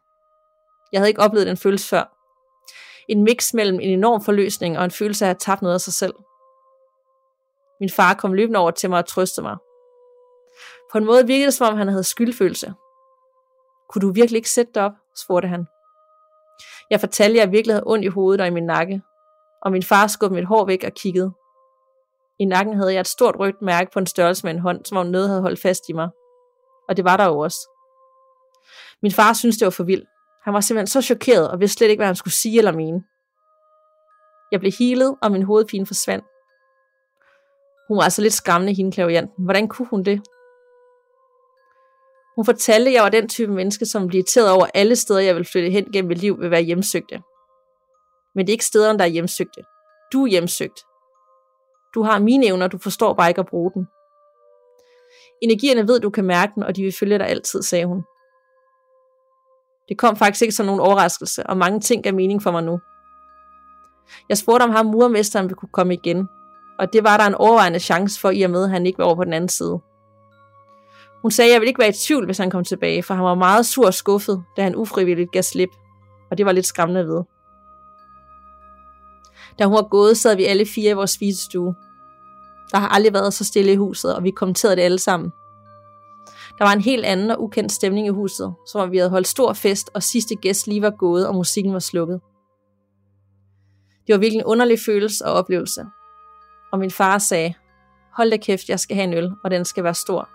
Jeg havde ikke oplevet den følelse før. En mix mellem en enorm forløsning og en følelse af at have tabt noget af sig selv. Min far kom løbende over til mig og trøstede mig. På en måde virkede det, som om han havde skyldfølelse. Kunne du virkelig ikke sætte dig op? spurgte han. Jeg fortalte, at jeg virkelig havde ondt i hovedet og i min nakke, og min far skubbede mit hår væk og kiggede. I nakken havde jeg et stort rødt mærke på en størrelse med en hånd, som om noget havde holdt fast i mig. Og det var der jo også. Min far syntes, det var for vildt. Han var simpelthen så chokeret og vidste slet ikke, hvad han skulle sige eller mene. Jeg blev healet, og min hovedpine forsvandt. Hun var altså lidt skræmmende, hende klavianten. Hvordan kunne hun det? Hun fortalte, at jeg var den type menneske, som blev irriteret over alle steder, jeg ville flytte hen gennem mit liv, vil være hjemsøgte. Men det er ikke stederne, der er hjemsøgte. Du er hjemsøgt. Du har mine evner, du forstår bare ikke at bruge den. Energierne ved, du kan mærke den, og de vil følge dig altid, sagde hun. Det kom faktisk ikke som nogen overraskelse, og mange ting gav mening for mig nu. Jeg spurgte om ham murmesteren ville kunne komme igen, og det var der en overvejende chance for, i og med, at han ikke var over på den anden side. Hun sagde, at jeg ville ikke være i tvivl, hvis han kom tilbage, for han var meget sur og skuffet, da han ufrivilligt gav slip, og det var lidt skræmmende at vide. Da hun var gået, sad vi alle fire i vores spisestue. Der har aldrig været så stille i huset, og vi kommenterede det alle sammen. Der var en helt anden og ukendt stemning i huset, som om vi havde holdt stor fest, og sidste gæst lige var gået, og musikken var slukket. Det var virkelig en underlig følelse og oplevelse. Og min far sagde, hold da kæft, jeg skal have en øl, og den skal være stor.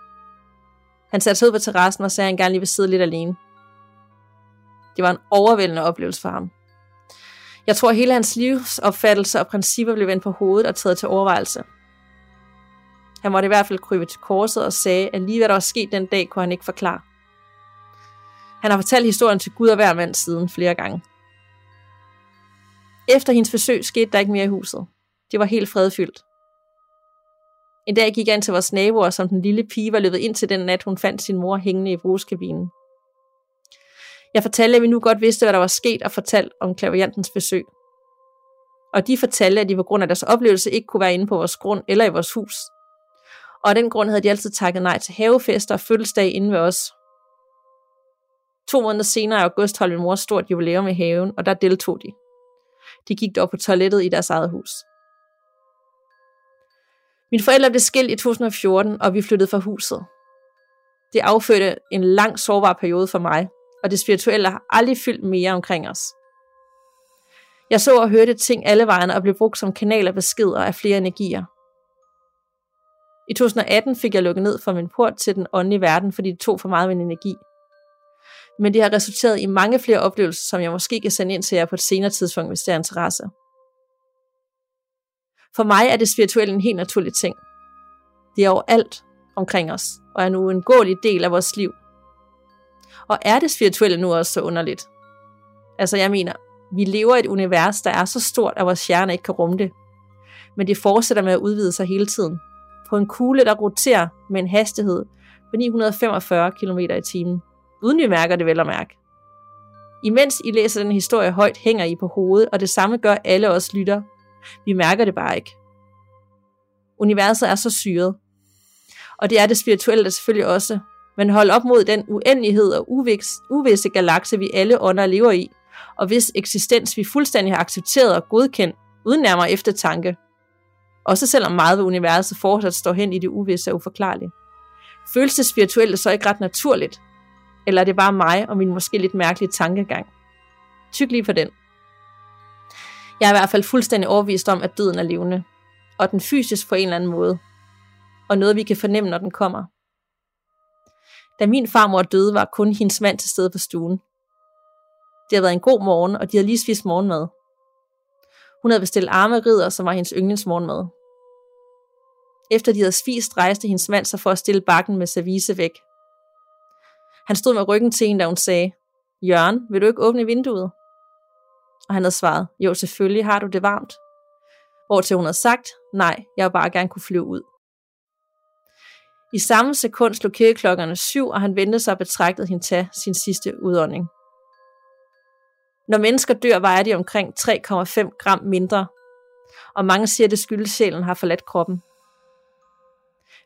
Han satte sig ud på terrassen og sagde, at han gerne lige vil sidde lidt alene. Det var en overvældende oplevelse for ham. Jeg tror, at hele hans livsopfattelse og principper blev vendt på hovedet og taget til overvejelse. Han måtte i hvert fald krybe til korset og sagde, at lige hvad der var sket den dag, kunne han ikke forklare. Han har fortalt historien til Gud og hver mand siden flere gange. Efter hendes forsøg skete der ikke mere i huset. Det var helt fredfyldt. En dag gik jeg ind til vores naboer, som den lille pige var løbet ind til den nat, hun fandt sin mor hængende i brugskabinen. Jeg fortalte, at vi nu godt vidste, hvad der var sket, og fortalte om klaviantens besøg. Og de fortalte, at de på grund af deres oplevelse ikke kunne være inde på vores grund eller i vores hus. Og af den grund havde de altid takket nej til havefester og fødselsdag inde ved os. To måneder senere i august holdt min mor stort jubilæum i haven, og der deltog de. De gik dog på toilettet i deres eget hus. Mine forældre blev skilt i 2014, og vi flyttede fra huset. Det affødte en lang sårbar periode for mig, og det spirituelle har aldrig fyldt mere omkring os. Jeg så og hørte ting alle vejene og blev brugt som kanal af beskeder af flere energier. I 2018 fik jeg lukket ned for min port til den åndelige verden, fordi det tog for meget af min energi. Men det har resulteret i mange flere oplevelser, som jeg måske kan sende ind til jer på et senere tidspunkt, hvis det er interesse. For mig er det spirituelle en helt naturlig ting. Det er overalt omkring os, og er nu en uundgåelig del af vores liv. Og er det spirituelle nu også så underligt? Altså jeg mener, vi lever i et univers, der er så stort, at vores hjerne ikke kan rumme det. Men det fortsætter med at udvide sig hele tiden. På en kugle, der roterer med en hastighed på 945 km i timen. Uden vi mærker det vel at mærke. Imens I læser den historie højt, hænger I på hovedet, og det samme gør alle os lytter. Vi mærker det bare ikke. Universet er så syret. Og det er det spirituelle selvfølgelig også. Men hold op mod den uendelighed og uvisse galakse, vi alle ånder lever i, og hvis eksistens vi fuldstændig har accepteret og godkendt, uden nærmere eftertanke. Også selvom meget ved universet fortsat står hen i det uvisse og uforklarlige. Føles det spirituelle så ikke ret naturligt? Eller er det bare mig og min måske lidt mærkelige tankegang? Tyk lige for den. Jeg er i hvert fald fuldstændig overbevist om, at døden er levende. Og den fysisk på en eller anden måde. Og noget, vi kan fornemme, når den kommer. Da min farmor døde, var kun hendes mand til stede på stuen. Det havde været en god morgen, og de havde lige spist morgenmad. Hun havde bestilt armerider, som var hendes yndlingsmorgenmad. Efter de havde spist, rejste hendes mand sig for at stille bakken med service væk. Han stod med ryggen til hende, da hun sagde, Jørgen, vil du ikke åbne vinduet? Og han havde svaret, jo selvfølgelig har du det varmt. Hvortil hun havde sagt, nej, jeg vil bare gerne kunne flyve ud. I samme sekund slog kirkeklokkerne syv, og han vendte sig og betragtede hende tage sin sidste udånding. Når mennesker dør, vejer de omkring 3,5 gram mindre, og mange siger, at det skyldes, sjælen har forladt kroppen.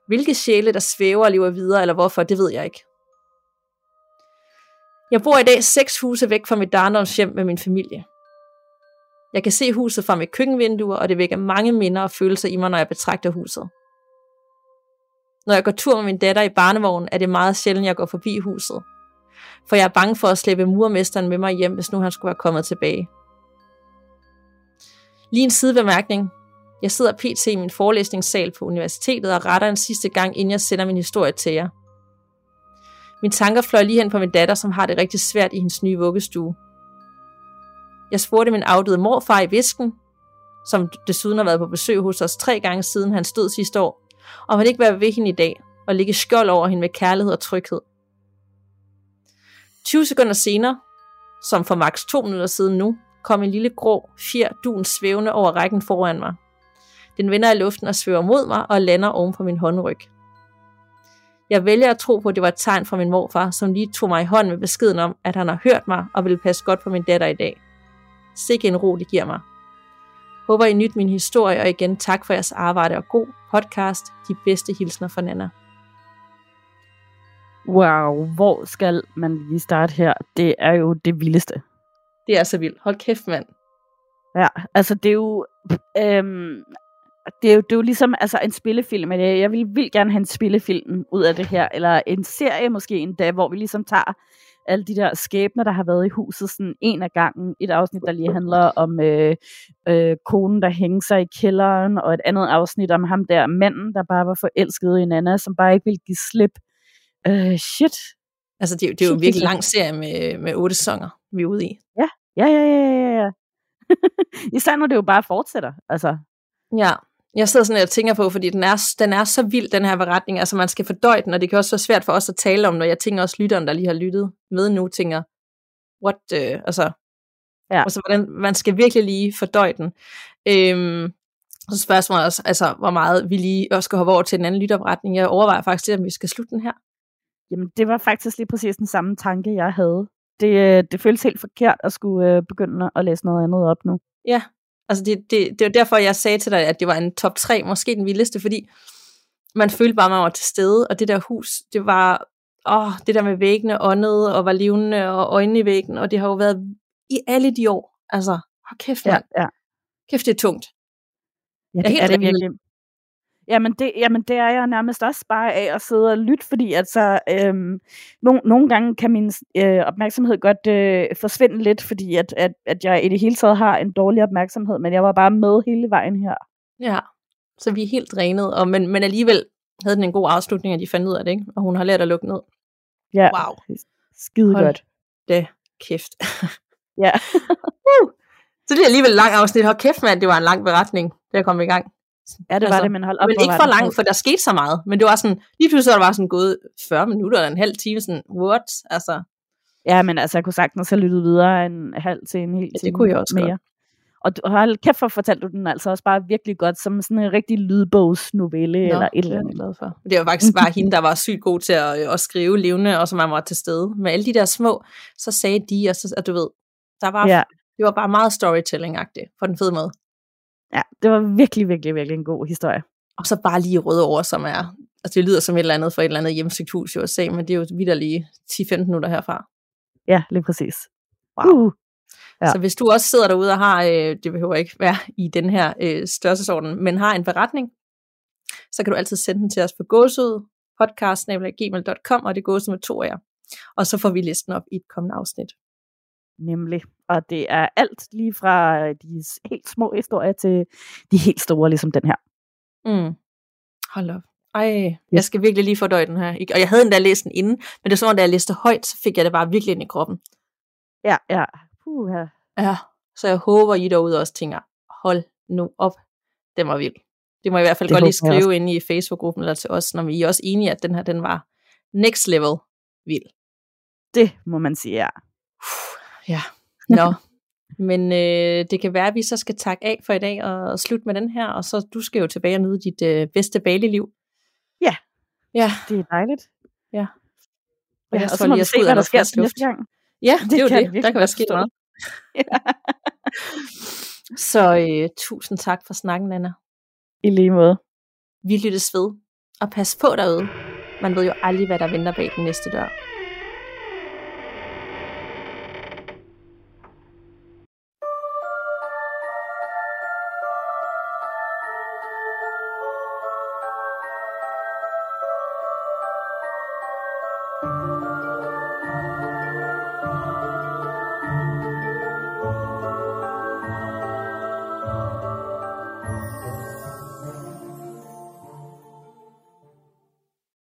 Hvilke sjæle, der svæver og lever videre, eller hvorfor, det ved jeg ikke. Jeg bor i dag seks huse væk fra mit barndomshjem med min familie. Jeg kan se huset fra mit køkkenvindue, og det vækker mange minder og følelser i mig, når jeg betragter huset. Når jeg går tur med min datter i barnevognen, er det meget sjældent, jeg går forbi huset. For jeg er bange for at slæbe murmesteren med mig hjem, hvis nu han skulle være kommet tilbage. Lige en sidebemærkning. Jeg sidder pt. i min forelæsningssal på universitetet og retter en sidste gang, inden jeg sender min historie til jer. Min tanker fløj lige hen på min datter, som har det rigtig svært i hendes nye vuggestue. Jeg spurgte min afdøde morfar i visken, som desuden har været på besøg hos os tre gange siden han stod sidste år, om han ikke være ved hende i dag og ligge skjold over hende med kærlighed og tryghed. 20 sekunder senere, som for maks 2 minutter siden nu, kom en lille grå fjer dun svævende over rækken foran mig. Den vender i luften og svæver mod mig og lander oven på min håndryg. Jeg vælger at tro på, at det var et tegn fra min morfar, som lige tog mig i hånden med beskeden om, at han har hørt mig og vil passe godt på min datter i dag. Sikke en ro, det giver mig. Håber I nyt min historie, og igen tak for jeres arbejde og god podcast. De bedste hilsner fra Nana. Wow, hvor skal man lige starte her? Det er jo det vildeste. Det er så vildt. Hold kæft, mand. Ja, altså det er jo... Øhm, det er, jo, det er jo ligesom altså en spillefilm. Jeg vil vildt gerne have en spillefilm ud af det her, eller en serie måske endda, hvor vi ligesom tager alle de der skæbner, der har været i huset sådan en af gangen. Et afsnit, der lige handler om øh, øh, konen, der hænger sig i kælderen, og et andet afsnit om ham der manden, der bare var forelsket i en anden, som bare ikke ville give slip. Øh, shit. Altså, det, det er jo en virkelig lang serie med, med otte sæsoner, vi er ude i. Ja, ja, ja, ja, ja. ja. (laughs) Især når det jo bare fortsætter. Altså. Ja, jeg sidder sådan og tænker på, fordi den er, den er så vild, den her beretning. Altså, man skal fordøje den, og det kan også være svært for os at tale om, når jeg tænker også lytteren, der lige har lyttet med nu, tænker, what, uh, altså, ja. altså hvordan, man skal virkelig lige fordøje den. Øhm, så spørgsmålet også, altså, hvor meget vi lige også skal hoppe over til den anden lytterberetning. Jeg overvejer faktisk, om vi skal slutte den her. Jamen, det var faktisk lige præcis den samme tanke, jeg havde. Det, øh, det føles helt forkert at skulle øh, begynde at læse noget andet op nu. Ja, Altså det, det, det var derfor, jeg sagde til dig, at det var en top 3, måske den vildeste, fordi man følte bare, at man var til stede, og det der hus, det var, åh, det der med væggene åndede, og var levende, og øjnene i væggen, og det har jo været i alle de år. Altså, hold kæft, ja, ja. kæft, det er tungt. Ja, det, er, er det virkelig. Jamen det, jamen det er jeg nærmest også bare af at sidde og lytte, fordi altså, øhm, no, nogle gange kan min øh, opmærksomhed godt øh, forsvinde lidt, fordi at, at, at jeg i det hele taget har en dårlig opmærksomhed, men jeg var bare med hele vejen her. Ja, så vi er helt drænet, og, men, men alligevel havde den en god afslutning, og de fandt ud af det, ikke? Og hun har lært at lukke ned. Ja, Wow. skide Hold godt. Det kæft. Ja. (laughs) uh. Så det er alligevel en lang afsnit. Hold kæft, mand, det var en lang beretning, jeg kom i gang. Ja, det var det, men hold op. men ikke for langt, for der skete så meget. Men det var sådan, lige pludselig var der bare sådan gået 40 minutter eller en halv time, sådan, what? Altså, Ja, men altså, jeg kunne sagtens have lyttet videre en halv til en hel det time kunne jeg også mere. Og du, hold kæft, for fortalte du den altså også bare virkelig godt, som sådan en rigtig lydbogsnovelle Nå, eller et det eller er andet. glad for. Det var faktisk bare hende, der var sygt god til at, øh, at skrive levende, og som man var til stede. Med alle de der små, så sagde de, og så, at du ved, der var, Ja. det var bare meget storytelling-agtigt, på den fede måde. Ja, det var virkelig, virkelig, virkelig en god historie. Og så bare lige Rødovre, som er, altså det lyder som et eller andet for et eller andet hjemsøgt hus i USA, men det er jo videre lige 10-15 minutter herfra. Ja, lige præcis. Wow. Uh, Ja. Så hvis du også sidder derude og har, øh, det behøver ikke være i den her øh, størrelsesorden, men har en beretning, så kan du altid sende den til os på gåsud, podcast.gmail.com, og det gås med to af jer. Og så får vi listen op i et kommende afsnit. Nemlig. Og det er alt lige fra de s- helt små historier til de helt store, ligesom den her. Mm. Hold op. Ej, jeg skal virkelig lige fordøje den her. Og jeg havde endda læst den inden, men det var sådan, da jeg læste højt, så fik jeg det bare virkelig ind i kroppen. Ja, ja. Puh, ja. Ja, så jeg håber, I derude også tænker, hold nu op, den var vild. Det må I i hvert fald Det godt lige skrive inde i Facebook-gruppen eller til os, når I er også enige, at den her, den var next level vild. Det må man sige, ja. Ja, nå. (laughs) Men øh, det kan være, at vi så skal takke af for i dag og slutte med den her, og så du skal jo tilbage og nyde dit øh, bedste Bali-liv. Ja. Ja, Det er dejligt. Ja. ja jeg og så må lige, vi se, hvad der noget sker til næste gang. ja det, det er jo det. Der kan være sket meget. (laughs) Så øh, tusind tak for snakken, Anna. I lige måde. Vi lyttes ved. Og pas på derude. Man ved jo aldrig, hvad der venter bag den næste dør.